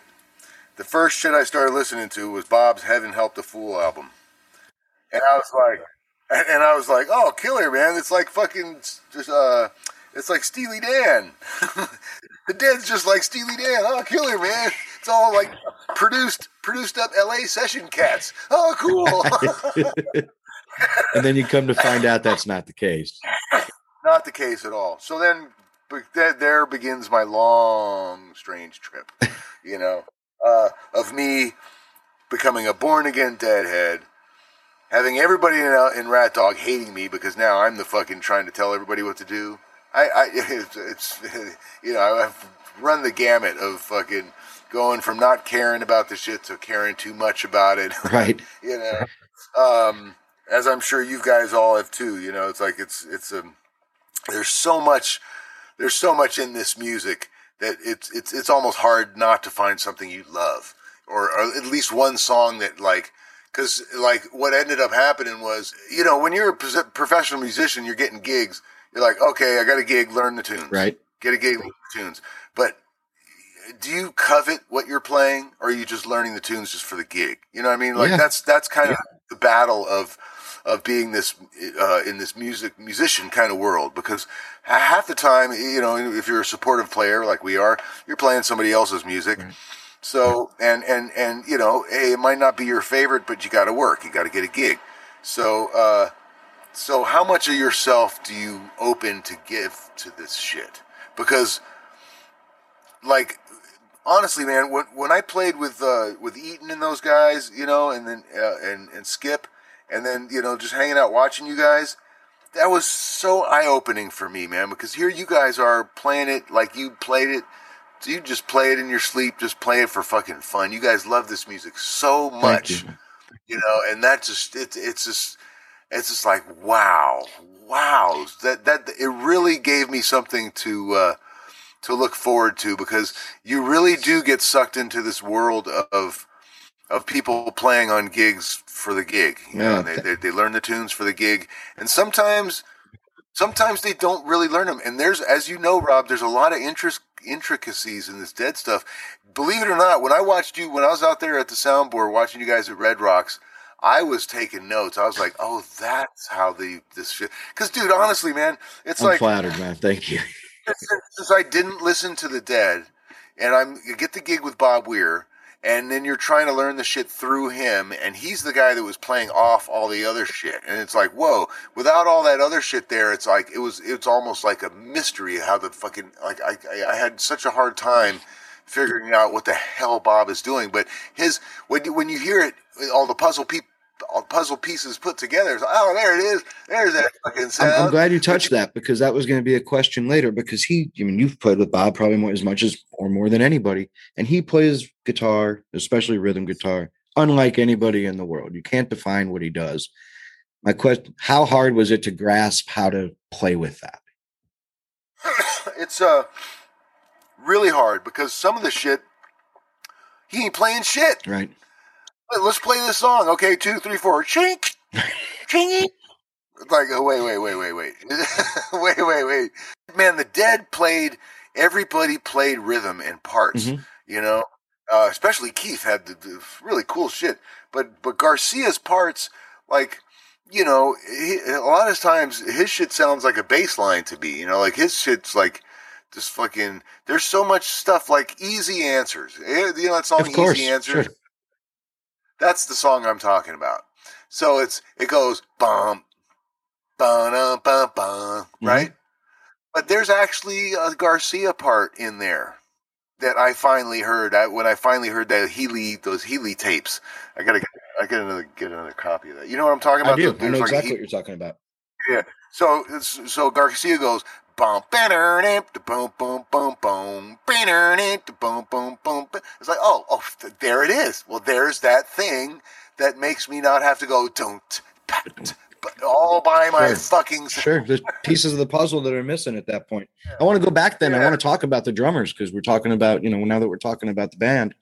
The first shit I started listening to was Bob's "Heaven Help the Fool" album, and I was like, and I was like, "Oh, killer, man! It's like fucking just uh." It's like Steely Dan. the Dead's just like Steely Dan. Oh, killer, man. It's all like produced produced up LA session cats. Oh, cool. and then you come to find out that's not the case. Not the case at all. So then there begins my long, strange trip, you know, uh, of me becoming a born again deadhead, having everybody in, in Ratdog hating me because now I'm the fucking trying to tell everybody what to do. I, I it's, it's, you know, I've run the gamut of fucking going from not caring about the shit to caring too much about it. Right. you know, um, as I'm sure you guys all have too. You know, it's like it's it's a, there's so much there's so much in this music that it's it's it's almost hard not to find something you love or, or at least one song that like because like what ended up happening was you know when you're a professional musician you're getting gigs you're like okay i got a gig learn the tunes. Right. get a gig learn the tunes. But do you covet what you're playing or are you just learning the tunes just for the gig? You know what i mean? Like Yeah. that's that's kind of the battle of of being this uh, in this music musician kind of world because half the time you know if you're a supportive player like we are you're playing somebody else's music. So and and and you know hey it might not be your favorite but you got to work. You got to get a gig. So uh so how much of yourself do you open to give to this shit? Because like honestly man when when i played with uh with eaton and those guys you know and then uh, and and skip and then you know just hanging out watching you guys that was so eye-opening for me man because here you guys are playing it like you played it. So you just play it in your sleep just play it for fucking fun. You guys love this music so much you. you know and that just it, it's just it's just like wow wow. That that it really gave me something to uh to look forward to because you really do get sucked into this world of of people playing on gigs for the gig. You Yeah. and they, they, they learn the tunes for the gig. And sometimes sometimes they don't really learn them and there's as you know rob there's a lot of interest intricacies in this dead stuff. Believe it or not when i watched you when i was out there at the soundboard watching you guys at red rocks I was taking notes. I was like, "Oh, that's how the this shit." Because, dude, honestly, man, it's I'm like flattered, man. Thank you. since I didn't listen to the Dead, and I'm you get the gig with Bob Weir, and then you're trying to learn the shit through him, and he's the guy that was playing off all the other shit, and it's like, whoa! Without all that other shit there, it's like it was it's almost like a mystery how the fucking like I I, I had such a hard time figuring out what the hell Bob is doing, but his when you, when you hear it, all the puzzle people. All puzzle pieces put together. Like, oh, there it is. There's that fucking sound. I'm, I'm glad you touched that because that was going to be a question later. Because he, I mean, you've played with Bob probably more as much as or more than anybody, and he plays guitar, especially rhythm guitar, unlike anybody in the world. You can't define what he does. My question: How hard was it to grasp how to play with that? it's uh really hard because some of the shit he ain't playing shit. Right? Let- Let's play this song. Okay, two, three, four. Chink, chingy. Like, oh, wait, wait, wait, wait, wait, wait, wait, wait. Man, the Dead played. Everybody played rhythm and parts. Mhm. You know, uh, especially Keith had the, the really cool shit. But but Garcia's parts, like you know, he, a lot of times his shit sounds like a bass line to me. You know, like his shit's like just fucking. There's so much stuff like easy answers. Eh, You know that song, Easy Answers. sure. That's the song I'm talking about. So it's it goes bum, bum, bum, bum, Mhm. right? But there's actually a Garcia part in there that I finally heard. I, when I finally heard that Healy, those Healy tapes, I gotta I get another get another copy of that. You know what I'm talking about? I do. I know like exactly He- what you're talking about. Yeah. So so Garcia goes boom, banner, boom, boom, boom, boom, banner, boom, boom, boom. boom. It's like oh, oh, there it is. Well, there's that thing that makes me not have to go don't pat, but all by my Sure. fucking. Sure, there's pieces of the puzzle that are missing at that point. I want to go back then. I want to talk about the drummers because we're talking about, you know, now that we're talking about the band.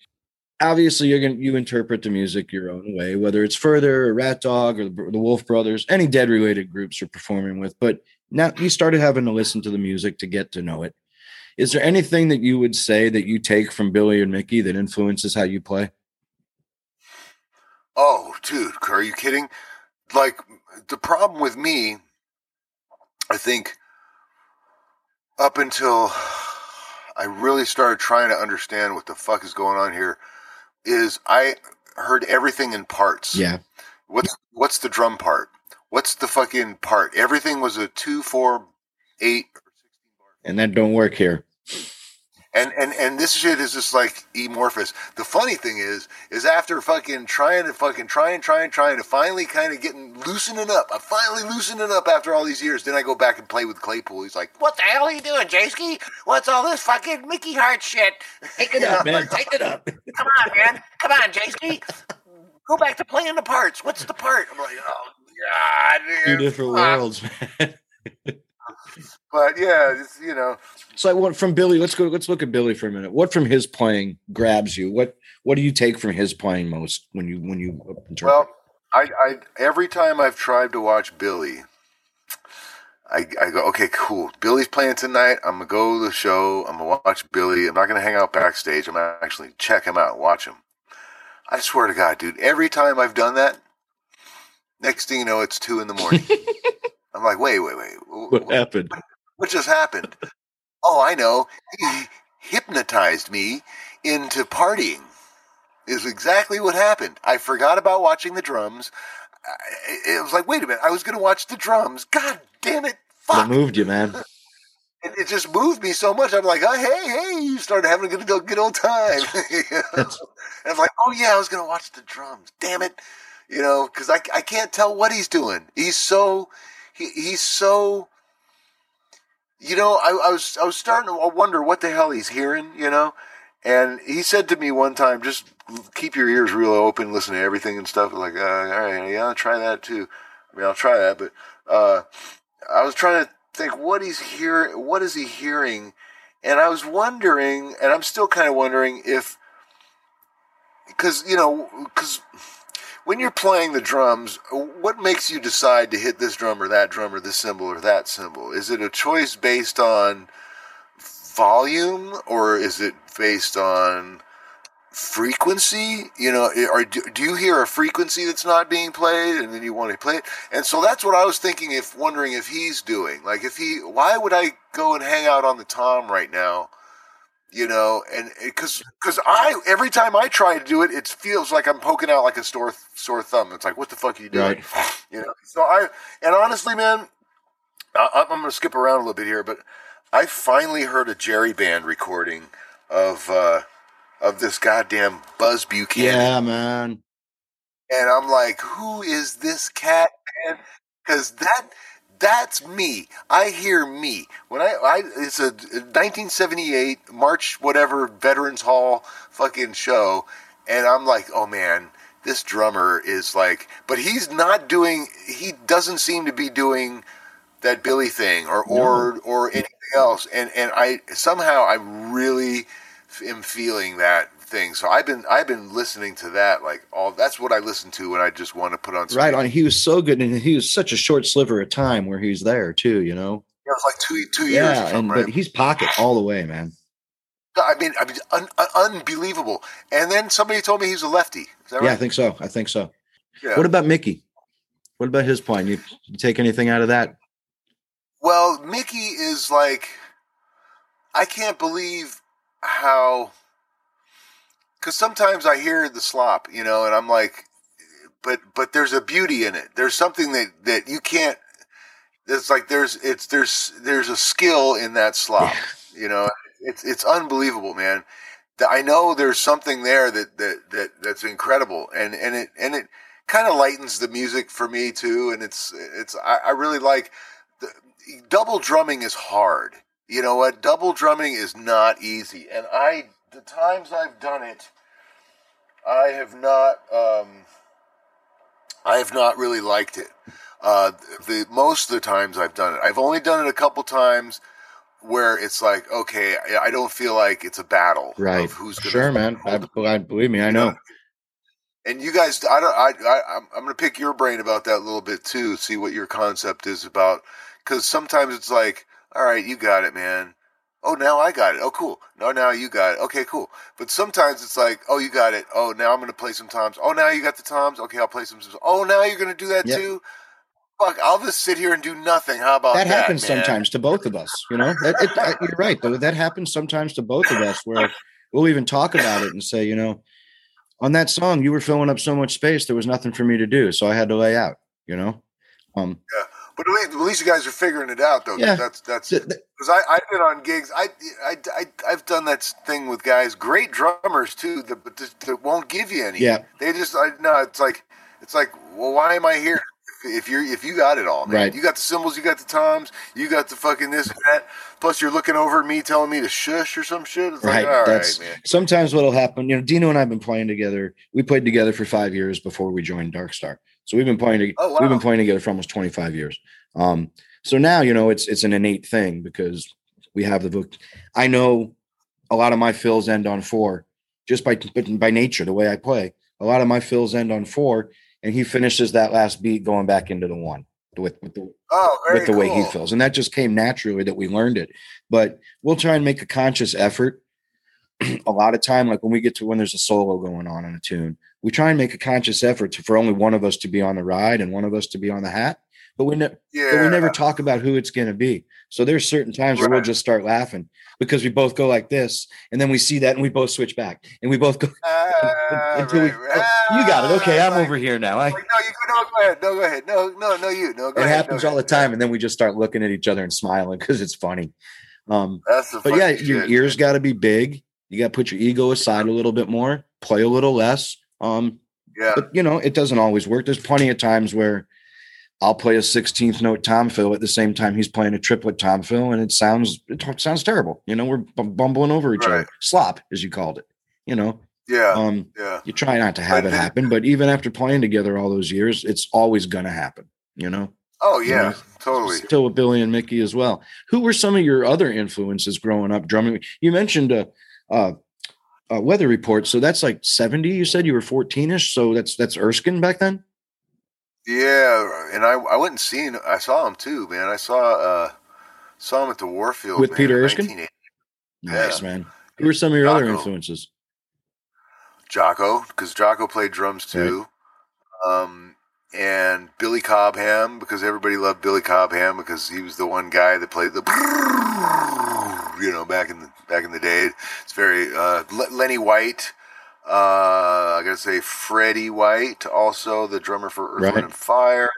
Obviously, you're going to you interpret the music your own way, whether it's Further or Ratdog or the, the Wolf Brothers, any dead related groups you're performing with. But now you started having to listen to the music to get to know it. Is there anything that you would say that you take from Billy and Mickey that influences how you play? Oh, dude, are you kidding? Like the problem with me, I think, up until I really started trying to understand what the fuck is going on here, is I heard everything in parts. Yeah, What's what's the drum part? What's the fucking part? Everything was a two, four, eight, and that don't work here. and and and this shit is just like amorphous. The funny thing is, is after fucking trying to fucking trying, trying, trying to finally kind of getting loosening up. I finally loosening up after all these years. Then I go back and play with Claypool. He's like, "What the hell are you doing, Jaski? What's all this fucking Mickey Hart shit? Take it up, Man, take it up. Come on, man. Come on, Jaski. Go back to playing the parts. What's the part? I'm like, oh god, Two different fuck." worlds, man. but yeah, it's, you know, So I want from Billy. Let's go. Let's look at Billy for a minute. What from his playing grabs you? What What do you take from his playing most when you when you interpret? well, I, I every time I've tried to watch Billy, I, I go, okay, cool. Billy's playing tonight. I'm gonna go to the show. I'm gonna watch Billy. I'm not gonna hang out backstage. I'm gonna actually check him out, watch him. I swear to God, dude, every time I've done that, next thing you know, it's two in the morning. I'm like, wait, wait, wait. what happened? What just happened? oh, I know. He hypnotized me into partying. Is exactly what happened. I forgot about watching the drums. I- It was like, wait a minute, I was going to watch the drums. God damn it. What Fuck. moved you, man? It, it just moved me so much. I'm like, oh, hey, hey, you started having a good, good old time. You know? and I'm like, oh, yeah, I was going to watch the drums. Damn it. You know, because I, I can't tell what he's doing. He's so, he, he's so, you know, I, I was I was starting to wonder what the hell he's hearing, you know. And he said to me one time, just keep your ears real open, listen to everything and stuff. Like, uh, all right, yeah, I'll try that too. I mean, I'll try that, but uh, I was trying to think what he's hearing. What is he hearing? And I was wondering, and I'm still kind of wondering if, because you know, because when you're playing the drums, what makes you decide to hit this drum or that drum or this cymbal or that cymbal? Is it a choice based on volume or is it based on frequency? You know, or do, do you hear a frequency that's not being played and then you want to play it? And so that's what I was thinking if wondering if he's doing. Like if he why would I go and hang out on the tom right now? You know, and because because I every time I try to do it, it feels like I'm poking out like a sore sore thumb. It's like, what the fuck are you doing? Right. You know. So I and honestly, man, I, I'm going to skip around a little bit here, but I finally heard a Jerry Band recording of uh of this goddamn Buzz Buchanan, Yeah, man. and I'm like, who is this cat, man? Because that that's me. I hear me when I, I it's a 1978 March whatever Veterans Hall fucking show, and I'm like, oh man, this drummer is like, but he's not doing. He doesn't seem to be doing that Billy thing or or or anything else, and and I somehow I really am feeling that thing. So I've been I've been listening to that like all. That's what I listen to when I just want to put on. Right on. He was so good, and he was such a short sliver of time where he was there too. You know. It was like two two years. Yeah, and right? but he's pocket all the way, man. I mean, I mean, un, un, unbelievable. And then somebody told me he's a lefty. Is that Yeah, I think so. I think so. Yeah. What about Mickey? What about his playing? You, you take anything out of that? Well, Mickey is like, I can't believe how. Because sometimes I hear the slop, you know, and I'm like, but but there's a beauty in it. There's something that that you can't. It's like there's it's there's there's a skill in that slop, you know. It's it's unbelievable, man. That I know there's something there that that that that's incredible, and and it and it kind of lightens the music for me too. And it's it's I, I really like the, double drumming is hard. You know what? Double drumming is not easy, and I the times I've done it, I have not um, I have not really liked it. Uh, the most of the times I've done it, I've only done it a couple times where it's like, okay, I, don't feel like it's a battle Right. of who's gonna Sure, man. I, I believe me. I know. and you guys, I don't, I, I, I'm, I'm going to pick your brain about that a little bit too. See what your concept is about, because sometimes it's like, all right, you got it, man. Oh, now I got it. Oh, cool. No, now you got it. Okay, cool. But sometimes it's like, oh, you got it. Oh, now I'm going to play some toms. Oh, now you got the toms. Okay, I'll play some. Oh, now you're going to do that Yep. too. Fuck, I'll just sit here and do nothing. How about that? that happens man? sometimes to both of us. You know, that, it, I, you're right. Though that happens sometimes to both of us, where we'll even talk about it and say, you know, on that song you were filling up so much space, there was nothing for me to do, so I had to lay out. You know, um, But at least, at least you guys are figuring it out, though. Yeah. That's that's th- th- because I I've been on gigs. I I I I've done that thing with guys, great drummers too, that that won't give you any. Yeah. They just I no. It's like it's like well, why am I here? If you're if you got it all, man. Right. You got the cymbals, you got the toms, you got the fucking this and that. Plus, you're looking over at me telling me to shush or some shit. It's right. like, all right, That's man. sometimes what'll happen. You know, Dino and I've been playing together. We played together for five years before we joined Dark Star. So we've been playing. To, Oh, We've been playing together for almost 25 years. Um, so now you know it's it's an innate thing because we have the book. I know a lot of my fills end on four, just by by nature, the way I play. A lot of my fills end on four, and he finishes that last beat going back into the one with with the Oh, with the way he cool. feels. And that just came naturally that we learned it. But we'll try and make a conscious effort. a lot of time, like when we get to when there's a solo going on in a tune, we try and make a conscious effort to, for only one of us to be on the ride and one of us to be on the hat. But we, ne- Yeah. but we never talk about who it's going to be. So there's certain times where we'll just start laughing because we both go like this, and then we see that and we both switch back, and we both go Ah, until we. right, right. "Oh, you got it. Okay, I'm Like- over here now. I, Like, no, you go, no, go ahead. No, go ahead. No, no, no, you. No, go it ahead. happens go all the time, and then we just start looking at each other and smiling because it's funny. Um, That's but yeah, funny your shit. ears got to be big. You got to put your ego aside a little bit more, play a little less. Um, Yeah. but you know, it doesn't always work. There's plenty of times where I'll play a 16th note tom fill at the same time he's playing a triplet tom fill, and it sounds it sounds terrible. You know, we're bumbling over each other, slop as you called it. You know, Yeah. um, yeah. you try not to have But it happen, but even after playing together all those years, it's always going to happen. You know. Oh, you yeah. know, Totally. Still with Billy and Mickey as well. Who were some of your other influences growing up drumming? You mentioned a, uh uh weather report, so that's like seventy. You said you were fourteen-ish, so that's that's Erskine back then. Yeah, and I I went and seen I saw him too, man. I saw uh saw him at the Warfield With man, Peter Erskine? 1980. Nice Yeah. man. Who were some of your other influences? Jaco, because Jaco played drums too. Um, and Billy Cobham, because everybody loved Billy Cobham because he was the one guy that played the, you know, back in the back in the day. It's very uh, Lenny White. Uh, I gotta say Freddie White, also the drummer for Earth, Right. Wind and Fire.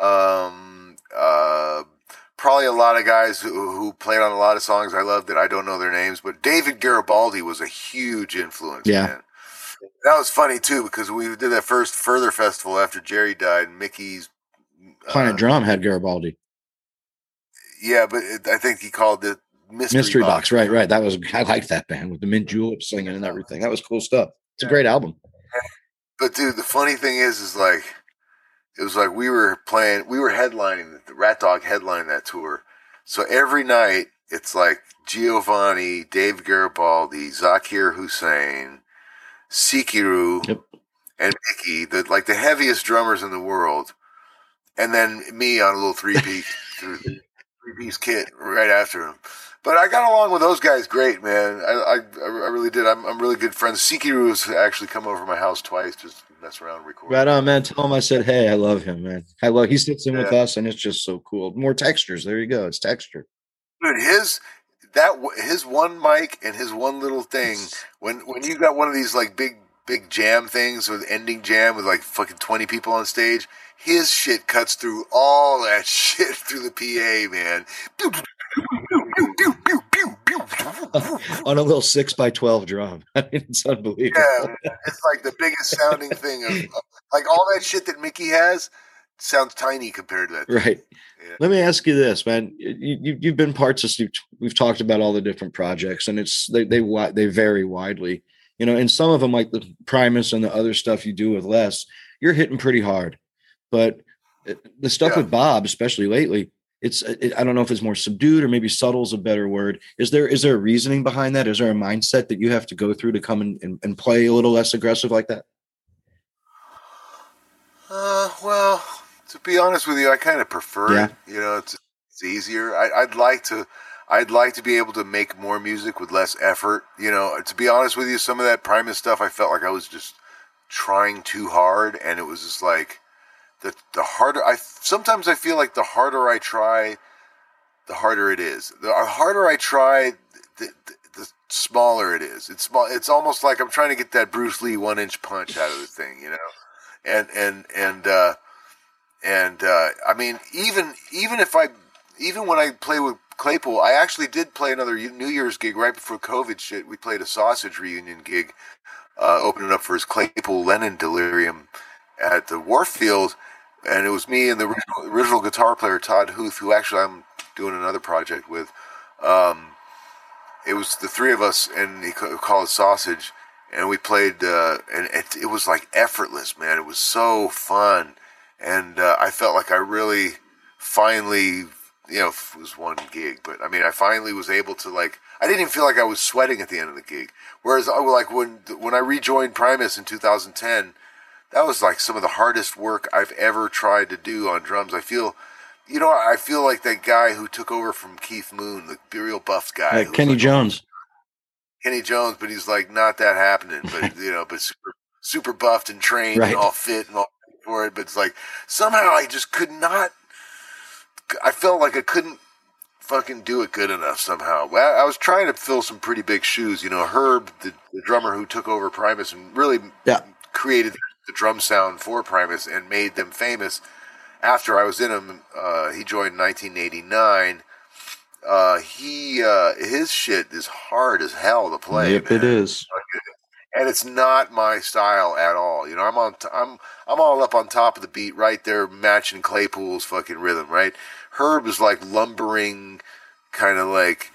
Um, uh, probably a lot of guys who, who played on a lot of songs I love that I don't know their names, but David Garibaldi was a huge influence. Yeah. man. That was funny too because we did that first Further Festival after Jerry died. And Mickey's Planet uh, Drum had Garibaldi. Yeah, but it, I think he called it Mystery, Mystery Box. Right, right. That was I liked that band with the mint julep singing and everything. That was cool stuff. It's a great album. But dude, the funny thing is, is like it was like we were playing, we were headlining the Ratdog headlined that tour. So every night it's like Giovanni, Dave Garibaldi, Zakir Hussain, Sikiru, Yep. and Mickey, the like the heaviest drummers in the world, and then me on a little three piece three piece kit right after him. But I got along with those guys great, man. I I, I really did. I'm, I'm really good friends. Sikiru has actually come over to my house twice just to mess around record. Right on, man. Tell him I said, hey, I love him, man. I love. He sits in with us, and it's just so cool. More textures. There you go. It's texture. Dude, his that his one mic and his one little thing. When when you got one of these like big big jam things with ending jam with like fucking twenty people on stage, his shit cuts through all that shit through the PA, man. on a little six by twelve drum. I mean, it's unbelievable. Yeah, it's like the biggest sounding thing of like all that shit that Mickey has sounds tiny compared to that. thing. Right. Yeah. Let me ask you this, man. You, you, you've been parts of. We've, we've talked about all the different projects, and it's they they they vary widely. You know, and some of them, like the Primus and the other stuff you do with Les, you're hitting pretty hard. But the stuff Yeah. with Bob, especially lately, it's it, I don't know if it's more subdued or maybe subtle is a better word. Is there is there a reasoning behind that? Is there a mindset that you have to go through to come and, and, and play a little less aggressive like that? Uh, well, to be honest with you, I kind of prefer Yeah. it. You know, it's it's easier. I, I'd like to, I'd like to be able to make more music with less effort. You know, to be honest with you, some of that Primus stuff, I felt like I was just trying too hard, and it was just like the the harder I sometimes I feel like the harder I try, the harder it is. The harder I try, the, the, the smaller it is. It's small. It's almost like I'm trying to get that Bruce Lee one inch punch out of the thing. You know and and and uh, and uh, I mean, even even if I even when I play with Claypool, I actually did play another New Year's gig right before COVID shit. We played a sausage reunion gig, uh, opening up for his Claypool Lennon Delirium at the Warfield, and it was me and the original, guitar player Todd Huth, who actually I'm doing another project with. Um, it was the three of us, and he ca- called it Sausage, and we played, uh, and it, it was like effortless, man. It was so fun, and uh, I felt like I really finally, you know, it was one gig, but I mean, I finally was able to like. I didn't even feel like I was sweating at the end of the gig. Whereas, I like when when I rejoined Primus in 2010, that was like some of the hardest work I've ever tried to do on drums. I feel, you know, I feel like that guy who took over from Keith Moon, the real buff guy, Like Kenney like, Jones. Kenney Jones, but he's like not that happening. But you know, but super super buffed and trained Right. and all fit and all for it. But it's like somehow I just could not. I felt like I couldn't fucking do it good enough somehow. Well, I was trying to fill some pretty big shoes. You know, Herb, the, the drummer who took over Primus and really Yeah. created the drum sound for Primus and made them famous. After I was in him, uh, he joined in 1989. Uh, he uh, his shit is hard as hell to play. yep, it man is. And it's not my style at all. You know, I'm on, t- I'm, I'm all up on top of the beat, right there, matching Claypool's fucking rhythm, right? Herb is like lumbering, kind of like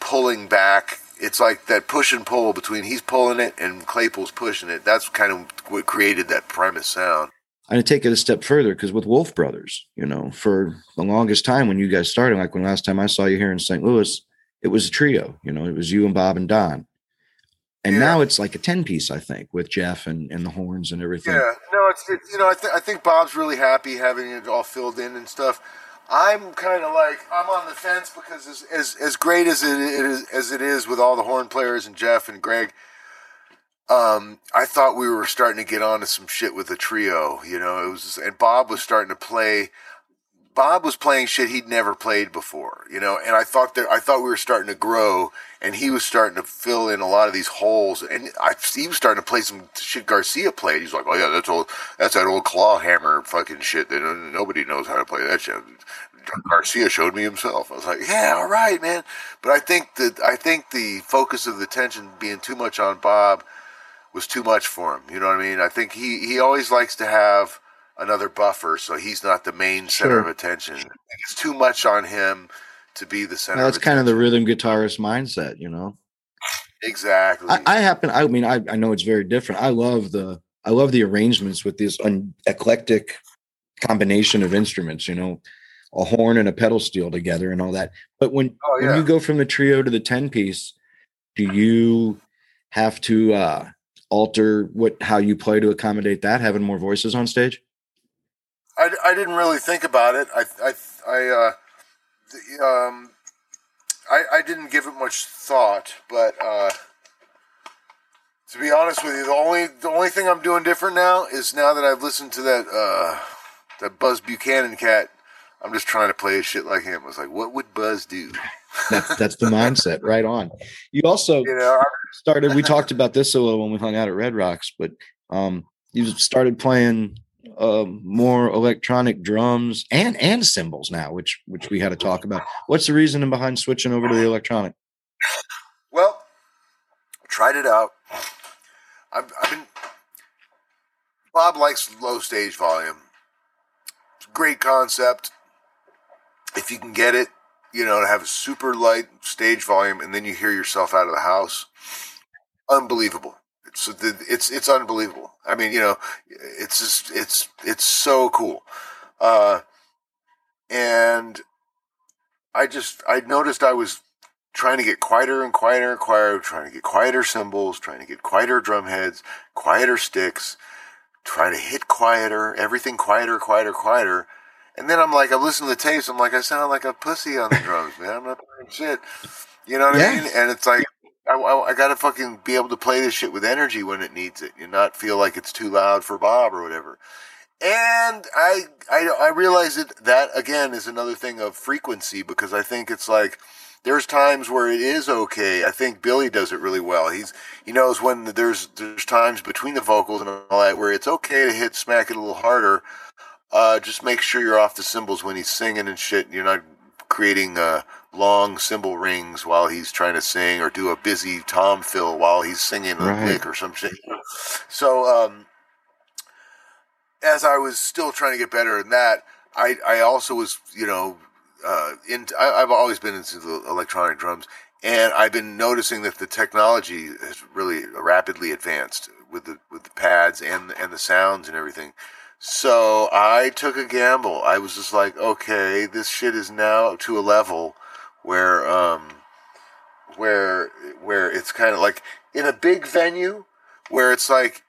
pulling back. It's like that push and pull between he's pulling it and Claypool's pushing it. That's kind of what created that Primus sound. I'm gonna take it a step further because with Wolf Brothers, you know, for the longest time when you guys started, like when last time I saw you here in St. Louis, it was a trio. You know, it was you and Bob and Don, and Yeah. now it's like a ten piece, I think, with Jeff and and the horns and everything. Yeah, no, it's it, you know I, th- I think Bob's really happy having it all filled in and stuff. I'm kind of like I'm on the fence because as as, as great as it is as it is with all the horn players and Jeff and Greg, um, I thought we were starting to get onto some shit with the trio. You know, it was and Bob was starting to play. Bob was playing shit he'd never played before, you know, and I thought that I thought we were starting to grow, and he was starting to fill in a lot of these holes, and I, he was starting to play some shit Garcia played. He's like, oh yeah, that's old, that's that old claw hammer fucking shit that nobody knows how to play that shit. Garcia showed me himself. I was like, yeah, all right, man. But I think that I think the focus of the attention being too much on Bob was too much for him. You know what I mean? I think he he always likes to have another buffer, so he's not the main center Sure. of attention. It's too much on him to be the center. Now, that's kind of the rhythm guitarist mindset, you know. exactly. I, I happen. I mean, I, I know it's very different. I love the I love the arrangements with this un- eclectic combination of instruments. You know, a horn and a pedal steel together and all that. But when Oh, when you go from the trio to the ten piece, do you have to uh, alter what how you play to accommodate that? Having more voices on stage. I, I didn't really think about it. I I I uh, the, um, I I didn't give it much thought, but uh, to be honest with you, the only the only thing I'm doing different now is now that I've listened to that uh, that Buzz Buchanan cat. I'm just trying to play a shit like him. I was like, what would Buzz do? That's that's the mindset. Right on. You also You know, started we talked about this a little when we hung out at red rocks but um you started playing um more electronic drums and and cymbals now which which we had to talk about what's the reasoning behind switching over to the electronic Well, tried it out. I've, I've been. Bob likes low stage volume. It's a great concept. If you can get it, you know, to have a super light stage volume, and then you hear yourself out of the house, unbelievable. It's it's it's unbelievable. I mean, you know, it's just it's it's so cool. Uh, and I just I noticed I was trying to get quieter and quieter and quieter, trying to get quieter cymbals, trying to get quieter drum heads, quieter sticks, trying to hit quieter, everything quieter, quieter, quieter. And then I'm like, I'm listening to the tapes. I'm like, I sound like a pussy on the drums, man. I'm not playing shit. You know what Yeah. I mean? And it's like, I, I, I got to fucking be able to play this shit with energy when it needs it and not feel like it's too loud for Bob or whatever. And I, I, I realize that that again is another thing of frequency because I think it's like, there's times where it is okay. I think Billy does it really well. He's he knows when there's there's times between the vocals and all that where it's okay to hit smack it a little harder. Uh, just make sure you're off the cymbals when he's singing and shit. And You're not creating uh, long cymbal rings while he's trying to sing, or do a busy tom fill while he's singing a Right. lick or some shit. So um, as I was still trying to get better in that, I I also was you know uh, in I, I've always been into the electronic drums, and I've been noticing that the technology has really rapidly advanced with the with the pads and and the sounds and everything. So I took a gamble. I was just like, okay, this shit is now to a level where um where where it's kind of like in a big venue where it's like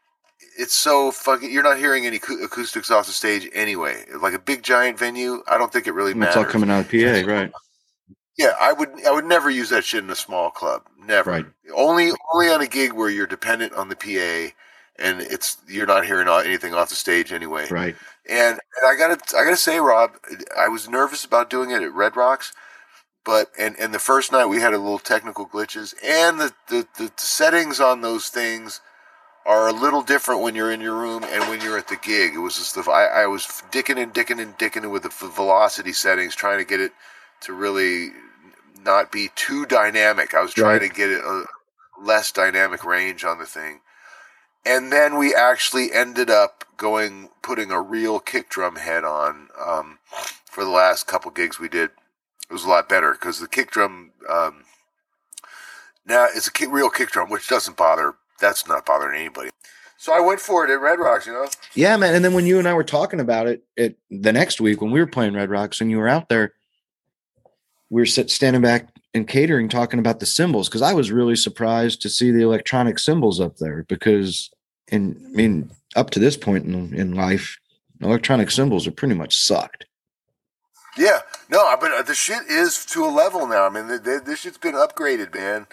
it's so fucking you're not hearing any acoustics off the stage anyway. Like a big giant venue, I don't think it really matters. It's all coming out of PA, right? Yeah, I would I would never use that shit in a small club. Never. Right. Only only on a gig where you're dependent on the PA and it's you're not hearing anything off the stage anyway. Right. And, and I gotta I gotta say, Rob, I was nervous about doing it at Red Rocks, but and and the first night we had a little technical glitches, and the the, the, settings on those things are a little different when you're in your room and when you're at the gig. It was just the I, I was dicking and dicking and dicking with the velocity settings, trying to get it to really not be too dynamic. I was trying Right. to get it a less dynamic range on the thing. And then we actually ended up going putting a real kick drum head on um, for the last couple gigs we did. It was a lot better because the kick drum um, now it's a kick, real kick drum, which doesn't bother. That's not bothering anybody. So I went for it at Red Rocks. You know, Yeah, man. And then when you and I were talking about it, it the next week when we were playing Red Rocks and you were out there, we were sit, standing back and catering talking about the cymbals because I was really surprised to see the electronic cymbals up there because, in I mean, up to this point in, in life, electronic cymbals are pretty much sucked. Yeah, no, but uh, the shit is to a level now. I mean, the, the, this shit's been upgraded, man.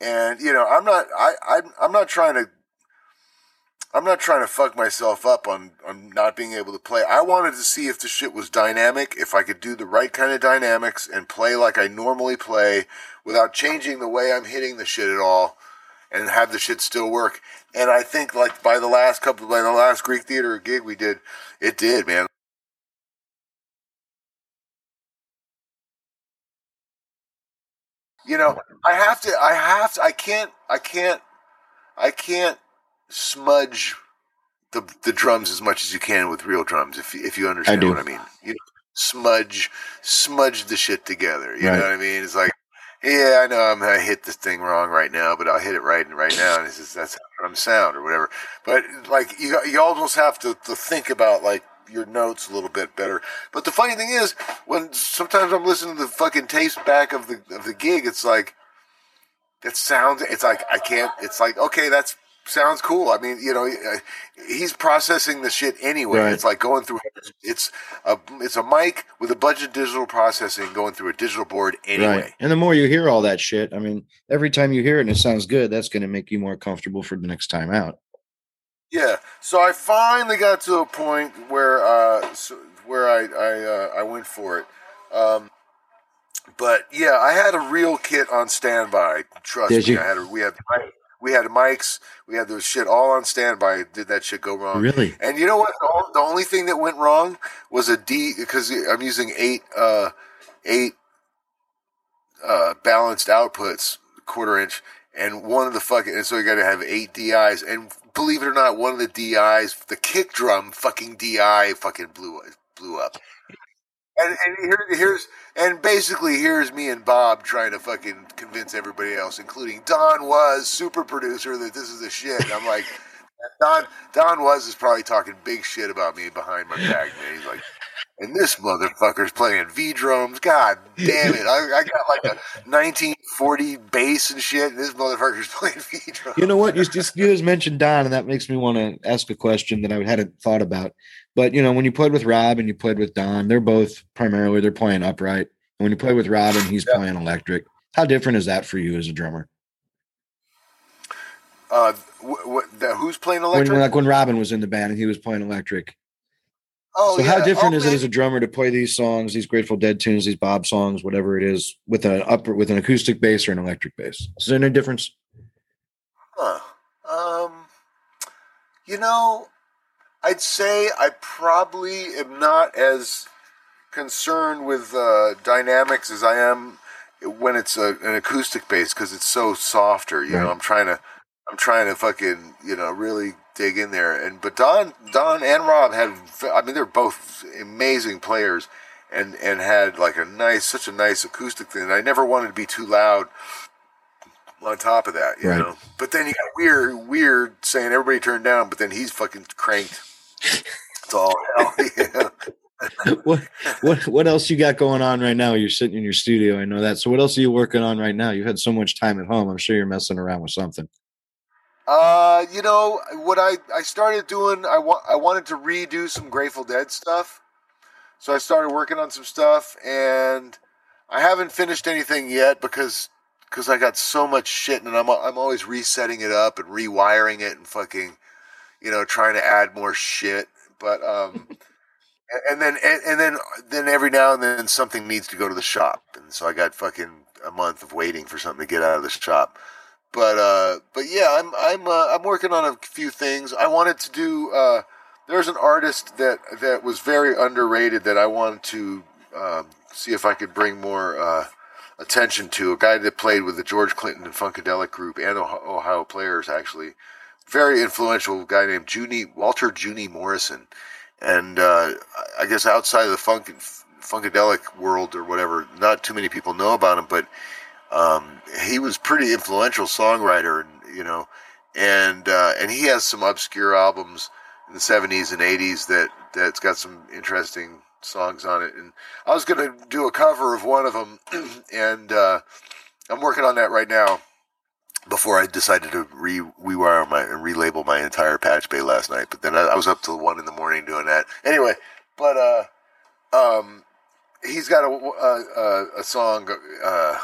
And you know, I'm not, I, I, I'm not trying to, I'm not trying to fuck myself up on on not being able to play. I wanted to see if the shit was dynamic, if I could do the right kind of dynamics and play like I normally play without changing the way I'm hitting the shit at all, and have the shit still work. And I think like by the last couple, by the last Greek Theater gig we did, it did, man. You know i have to i have to i can't i can't i can't smudge the the drums as much as you can with real drums if you- if you understand do. what i mean you know, smudge smudge the shit together you Right. know what i mean it's like yeah i know i'm i hit this thing wrong right now but i'll hit it right and right now and it's just that's how drums sound or whatever but like you you almost have to, to think about like your notes a little bit better but the funny thing is when sometimes i'm listening to the fucking tapes back of the of the gig it's like it sounds it's like i can't it's like okay that's sounds cool i mean you know uh, he's processing the shit anyway Right. it's like going through it's a it's a mic with a bunch of digital processing going through a digital board anyway Right. And the more you hear all that shit, I mean, every time you hear it and it sounds good, that's going to make you more comfortable for the next time out. Yeah. So I finally got to a point where uh so, where I I uh, I went for it. Um but yeah, I had a real kit on standby. Trust Did me, you? I had a, we had we had mics, we had the shit all on standby. Did that shit go wrong? Really? And you know what? The The only thing that went wrong was a D because I'm using eight uh eight uh balanced outputs, quarter inch, and one of the fucking and so you got to have eight DIs. And believe it or not, one of the DIs, the kick drum, fucking DI, fucking blew blew up. And, and here, here's and basically here's me and Bob trying to fucking convince everybody else, including Don Was super producer, that this is the shit. I'm like, Don Don Was is probably talking big shit about me behind my back, man. He's like, and this motherfucker's playing V drums. God damn it! I, I got like a 1940 bass and shit. And this motherfucker's playing V drums. You know what? You just you just mentioned Don, and that makes me want to ask a question that I hadn't thought about. But you know, when you played with Rob and you played with Don, they're both primarily they're playing upright. And when you play with Rob and he's Yeah. playing electric, how different is that for you as a drummer? Uh, wh- wh- the, who's playing electric? when like when Robin was in the band and he was playing electric. Oh, so how different is it as a drummer to play these songs, these Grateful Dead tunes, these Bob songs, whatever it is, with an upper with an acoustic bass or an electric bass? Is there any difference? Huh. Um, you know, I'd say I probably am not as concerned with uh, dynamics as I am when it's a, an acoustic bass because it's so softer. You know, I'm trying to, I'm trying to fucking, you know, really dig in there. And but Don, Don and Rob had, I mean, they're both amazing players. And, and had like a nice, such a nice acoustic thing. And I never wanted to be too loud on top of that, you Right. know. But then you got weird, weird saying everybody turned down, but then he's fucking cranked. Oh hell yeah! what what what else you got going on right now? You're sitting in your studio. I know that. So what else are you working on right now? You've had so much time at home. I'm sure you're messing around with something. Uh, you know what I I started doing. I want I wanted to redo some Grateful Dead stuff, so I started working on some stuff, and I haven't finished anything yet because because I got so much shit, and I'm I'm always resetting it up and rewiring it and fucking, you know, trying to add more shit. But um, and then and, and then then every now and then something needs to go to the shop, and so I got fucking a month of waiting for something to get out of the shop. But uh, but yeah, I'm I'm uh, I'm working on a few things. I wanted to do. Uh, there's an artist that that was very underrated that I wanted to um, see if I could bring more uh, attention to. A guy that played with the George Clinton and Funkadelic group and Ohio Players, actually, very influential guy named Junie Walter Junie Morrison, and uh, I guess outside of the funk funkadelic world or whatever, not too many people know about him, but um, he was pretty influential songwriter, you know, and uh, and he has some obscure albums in the '70s and '80s that that's got some interesting songs on it. And I was going to do a cover of one of them, and uh, I'm working on that right now. Before I decided to re rewire my and relabel my entire patch bay last night, but then I, I was up till one in the morning doing that. Anyway, but uh, um, he's got a a, a song. Uh,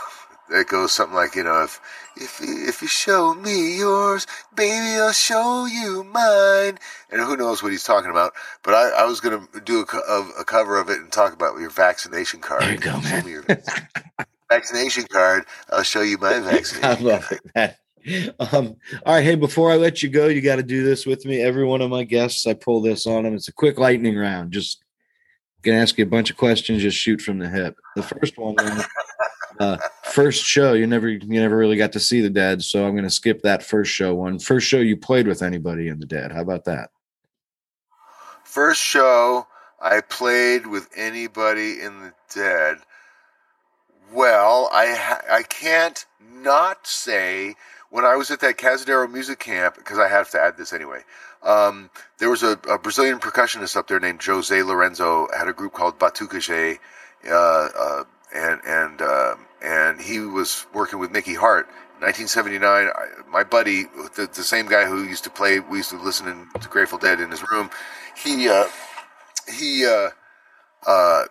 it goes something like, you know, if if if you show me yours, baby, I'll show you mine. And who knows what he's talking about? But I, I was going to do a, a, cover of it and talk about your vaccination card. There you go, man. Your vaccination card. I'll show you my vaccination. I love it. Um, all right, hey, before I let you go, you got to do this with me. Every one of my guests, I pull this on them. It's a quick lightning round. Just gonna ask you a bunch of questions. Just shoot from the hip. The first one uh, first show you never you never really got to see the Dead, so I'm going to skip that first show one. First show you played with anybody in the Dead. How about that? First show I played with anybody in the Dead. Well, I I can't not say when I was at that Cazadero music camp because I have to add this anyway. Um, there was a, a, Brazilian percussionist up there named Jose Lorenzo. Had a group called Batucajé. Uh, uh, and and uh, and he was working with Mickey Hart. 1979, I, my buddy, the, the, same guy who used to play, we used to listen to Grateful Dead in his room. He uh, he uh, uh,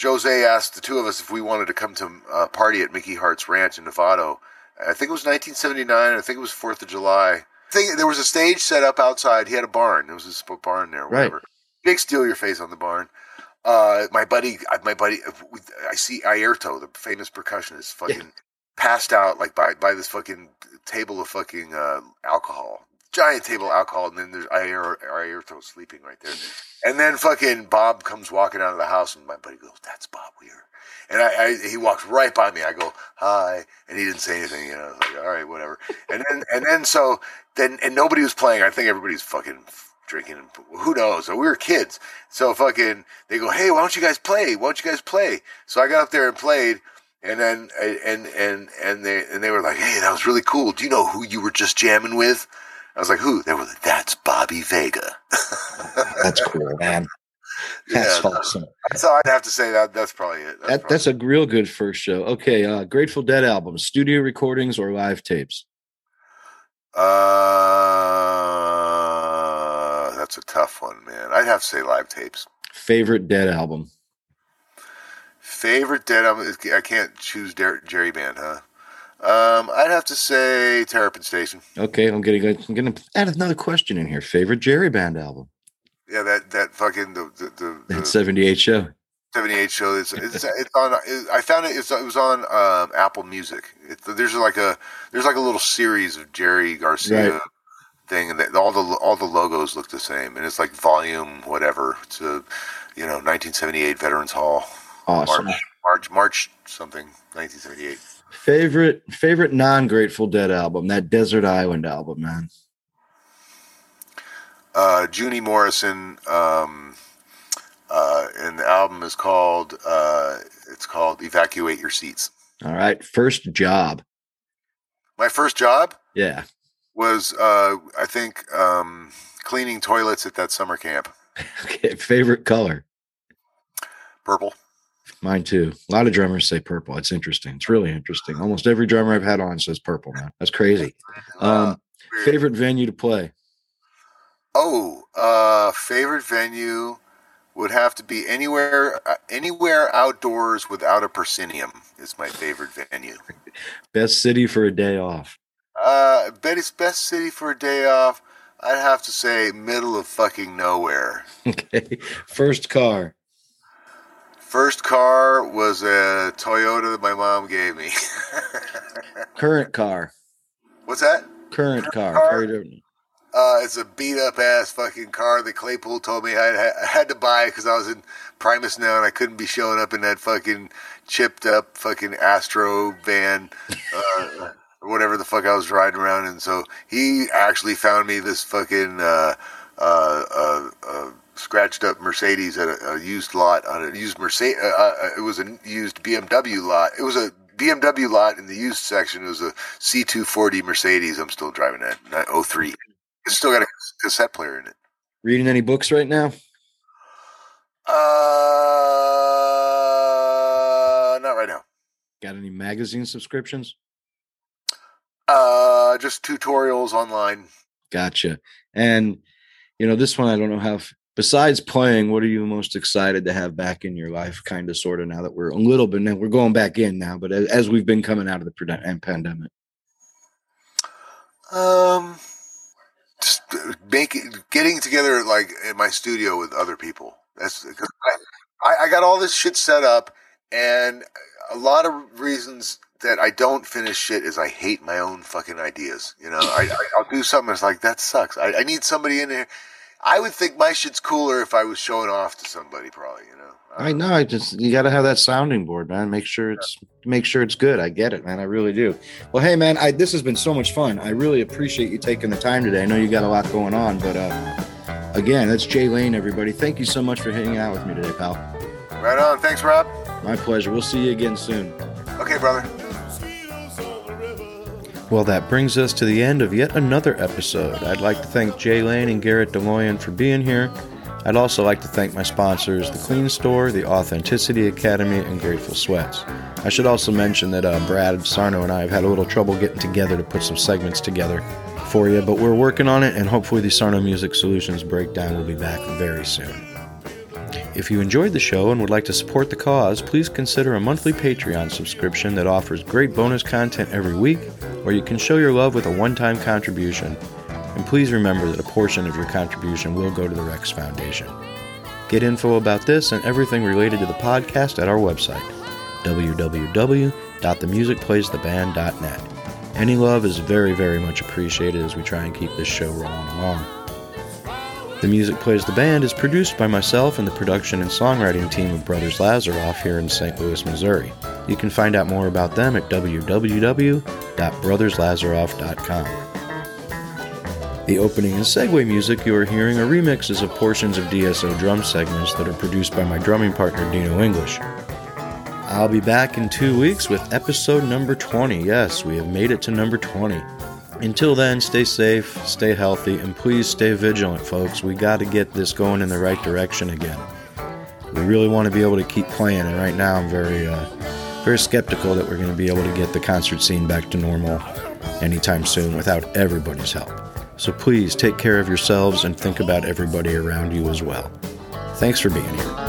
Jose asked the two of us if we wanted to come to a uh, party at Mickey Hart's ranch in Novato. I think it was 1979. I think it was Fourth of July. I think there was a stage set up outside. He had a barn. There was a barn there, whatever. Right. Big steal your face on the barn. Uh, my buddy, my buddy, uh, I see Airto, the famous percussionist, fucking yeah. passed out like by by this fucking table of fucking uh, alcohol, giant table of alcohol, and then there's Airto sleeping right there, and then fucking Bob comes walking out of the house, and my buddy goes, "That's Bob Weir," and I, I he walks right by me. I go, "Hi," and he didn't say anything. You know, like, all right, whatever. And then and then so then and nobody was playing. I think everybody's fucking drinking. Who knows? We were kids. So fucking, they go, hey, why don't you guys play? Why don't you guys play? So I got up there and played. And then, and, and, and they, and they were like, hey, that was really cool. Do you know who you were just jamming with? I was like, who? They were like, that's Bobby Vega. that's cool, man. That's yeah, awesome. So I'd have to say that that's probably it. That's, that, that's a real good first show. Okay, uh, Grateful Dead album, studio recordings or live tapes? Uh, a tough one, man. I'd have to say live tapes. Favorite Dead album. Favorite Dead album. I can't choose Jerry Band, huh? Um, I'd have to say Terrapin Station. Okay, I'm getting. I'm to add another question in here. Favorite Jerry Band album. Yeah, that that fucking the the, the, the that 78 show. 78 show. It's it's, it's on. It, I found it. it was on um, Apple Music. It, there's like a there's like a little series of Jerry Garcia right thing, and all the all the logos look the same, and it's like volume whatever. It's a you know 1978 Veterans Hall. Awesome. March March, March something 1978. Favorite favorite non Grateful Dead album? That Desert Island album, man. Uh, Junie Morrison. Um, uh, and the album is called uh, it's called Evacuate Your Seats. All right, first job. My first job. Yeah was uh, I think um, cleaning toilets at that summer camp. Okay, favorite color. Purple. Mine too. A lot of drummers say purple. It's interesting. It's really interesting. Almost every drummer I've had on says purple, man. That's crazy. Uh, Um, favorite venue to play. Oh, uh, favorite venue would have to be anywhere, uh, anywhere outdoors without a proscenium is my favorite venue. Best city for a day off. Uh, Betty's best city for a day off. I'd have to say middle of fucking nowhere. Okay. First car. First car was a Toyota that my mom gave me. Current car. What's that? Current car. car? Very. Uh, it's a beat up ass fucking car that Claypool told me I had, I had to buy because I was in Primus now and I couldn't be showing up in that fucking chipped up fucking Astro van, uh, or whatever the fuck I was riding around And So he actually found me this fucking uh, uh, uh, uh, scratched up Mercedes at a, a used lot on a used Mercedes. Uh, uh, it was a used BMW lot. It was a BMW lot in the used section. It was a C240 Mercedes. I'm still driving that. Not 03. It's still got a cassette player in it. Reading any books right now? Uh, not right now. Got any magazine subscriptions? Uh, just tutorials online. Gotcha. And you know, this one I don't know how. Besides playing, what are you most excited to have back in your life? Kind of, sort of. Now that we're a little bit now, we're going back in now, but as, as we've been coming out of the pandemic, Um, just making, getting together like in my studio with other people. That's I, I got all this shit set up, and a lot of reasons that I don't finish shit is I hate my own fucking ideas. You know, I, I I'll do something that's like that sucks. I, I need somebody in here. I would think my shit's cooler if I was showing off to somebody, probably. You know, I know. I just you got to have that sounding board, man. Make sure it's make sure it's good. I get it, man. I really do. Well, hey, man, I, this has been so much fun. I really appreciate you taking the time today. I know you got a lot going on, but uh, again, that's Jay Lane, everybody. Thank you so much for hanging out with me today, pal. Right on. Thanks, Rob. My pleasure. We'll see you again soon. Okay, brother. Well, that brings us to the end of yet another episode. I'd like to thank Jay Lane and Garrett Deloian for being here. I'd also like to thank my sponsors, The Clean Store, The Authenticity Academy, and Grateful Sweats. I should also mention that uh, Brad Sarno and I have had a little trouble getting together to put some segments together for you, but we're working on it, and hopefully the Sarno Music Solutions breakdown will be back very soon. If you enjoyed the show and would like to support the cause, please consider a monthly Patreon subscription that offers great bonus content every week, or you can show your love with a one time contribution. And please remember that a portion of your contribution will go to the Rex Foundation. Get info about this and everything related to the podcast at our website, www.themusicplaystheband.net. Any love is very, very much appreciated as we try and keep this show rolling along. The Music Plays the Band is produced by myself and the production and songwriting team of Brothers Lazaroff here in St. Louis, Missouri. You can find out more about them at www.brotherslazaroff.com. The opening and segue music you are hearing are remixes of portions of DSO drum segments that are produced by my drumming partner Dino English. I'll be back in two weeks with episode number 20. Yes, we have made it to number 20. Until then, stay safe, stay healthy, and please stay vigilant, folks. We got to get this going in the right direction again. We really want to be able to keep playing, and right now I'm very, uh, very skeptical that we're going to be able to get the concert scene back to normal anytime soon without everybody's help. So please take care of yourselves and think about everybody around you as well. Thanks for being here.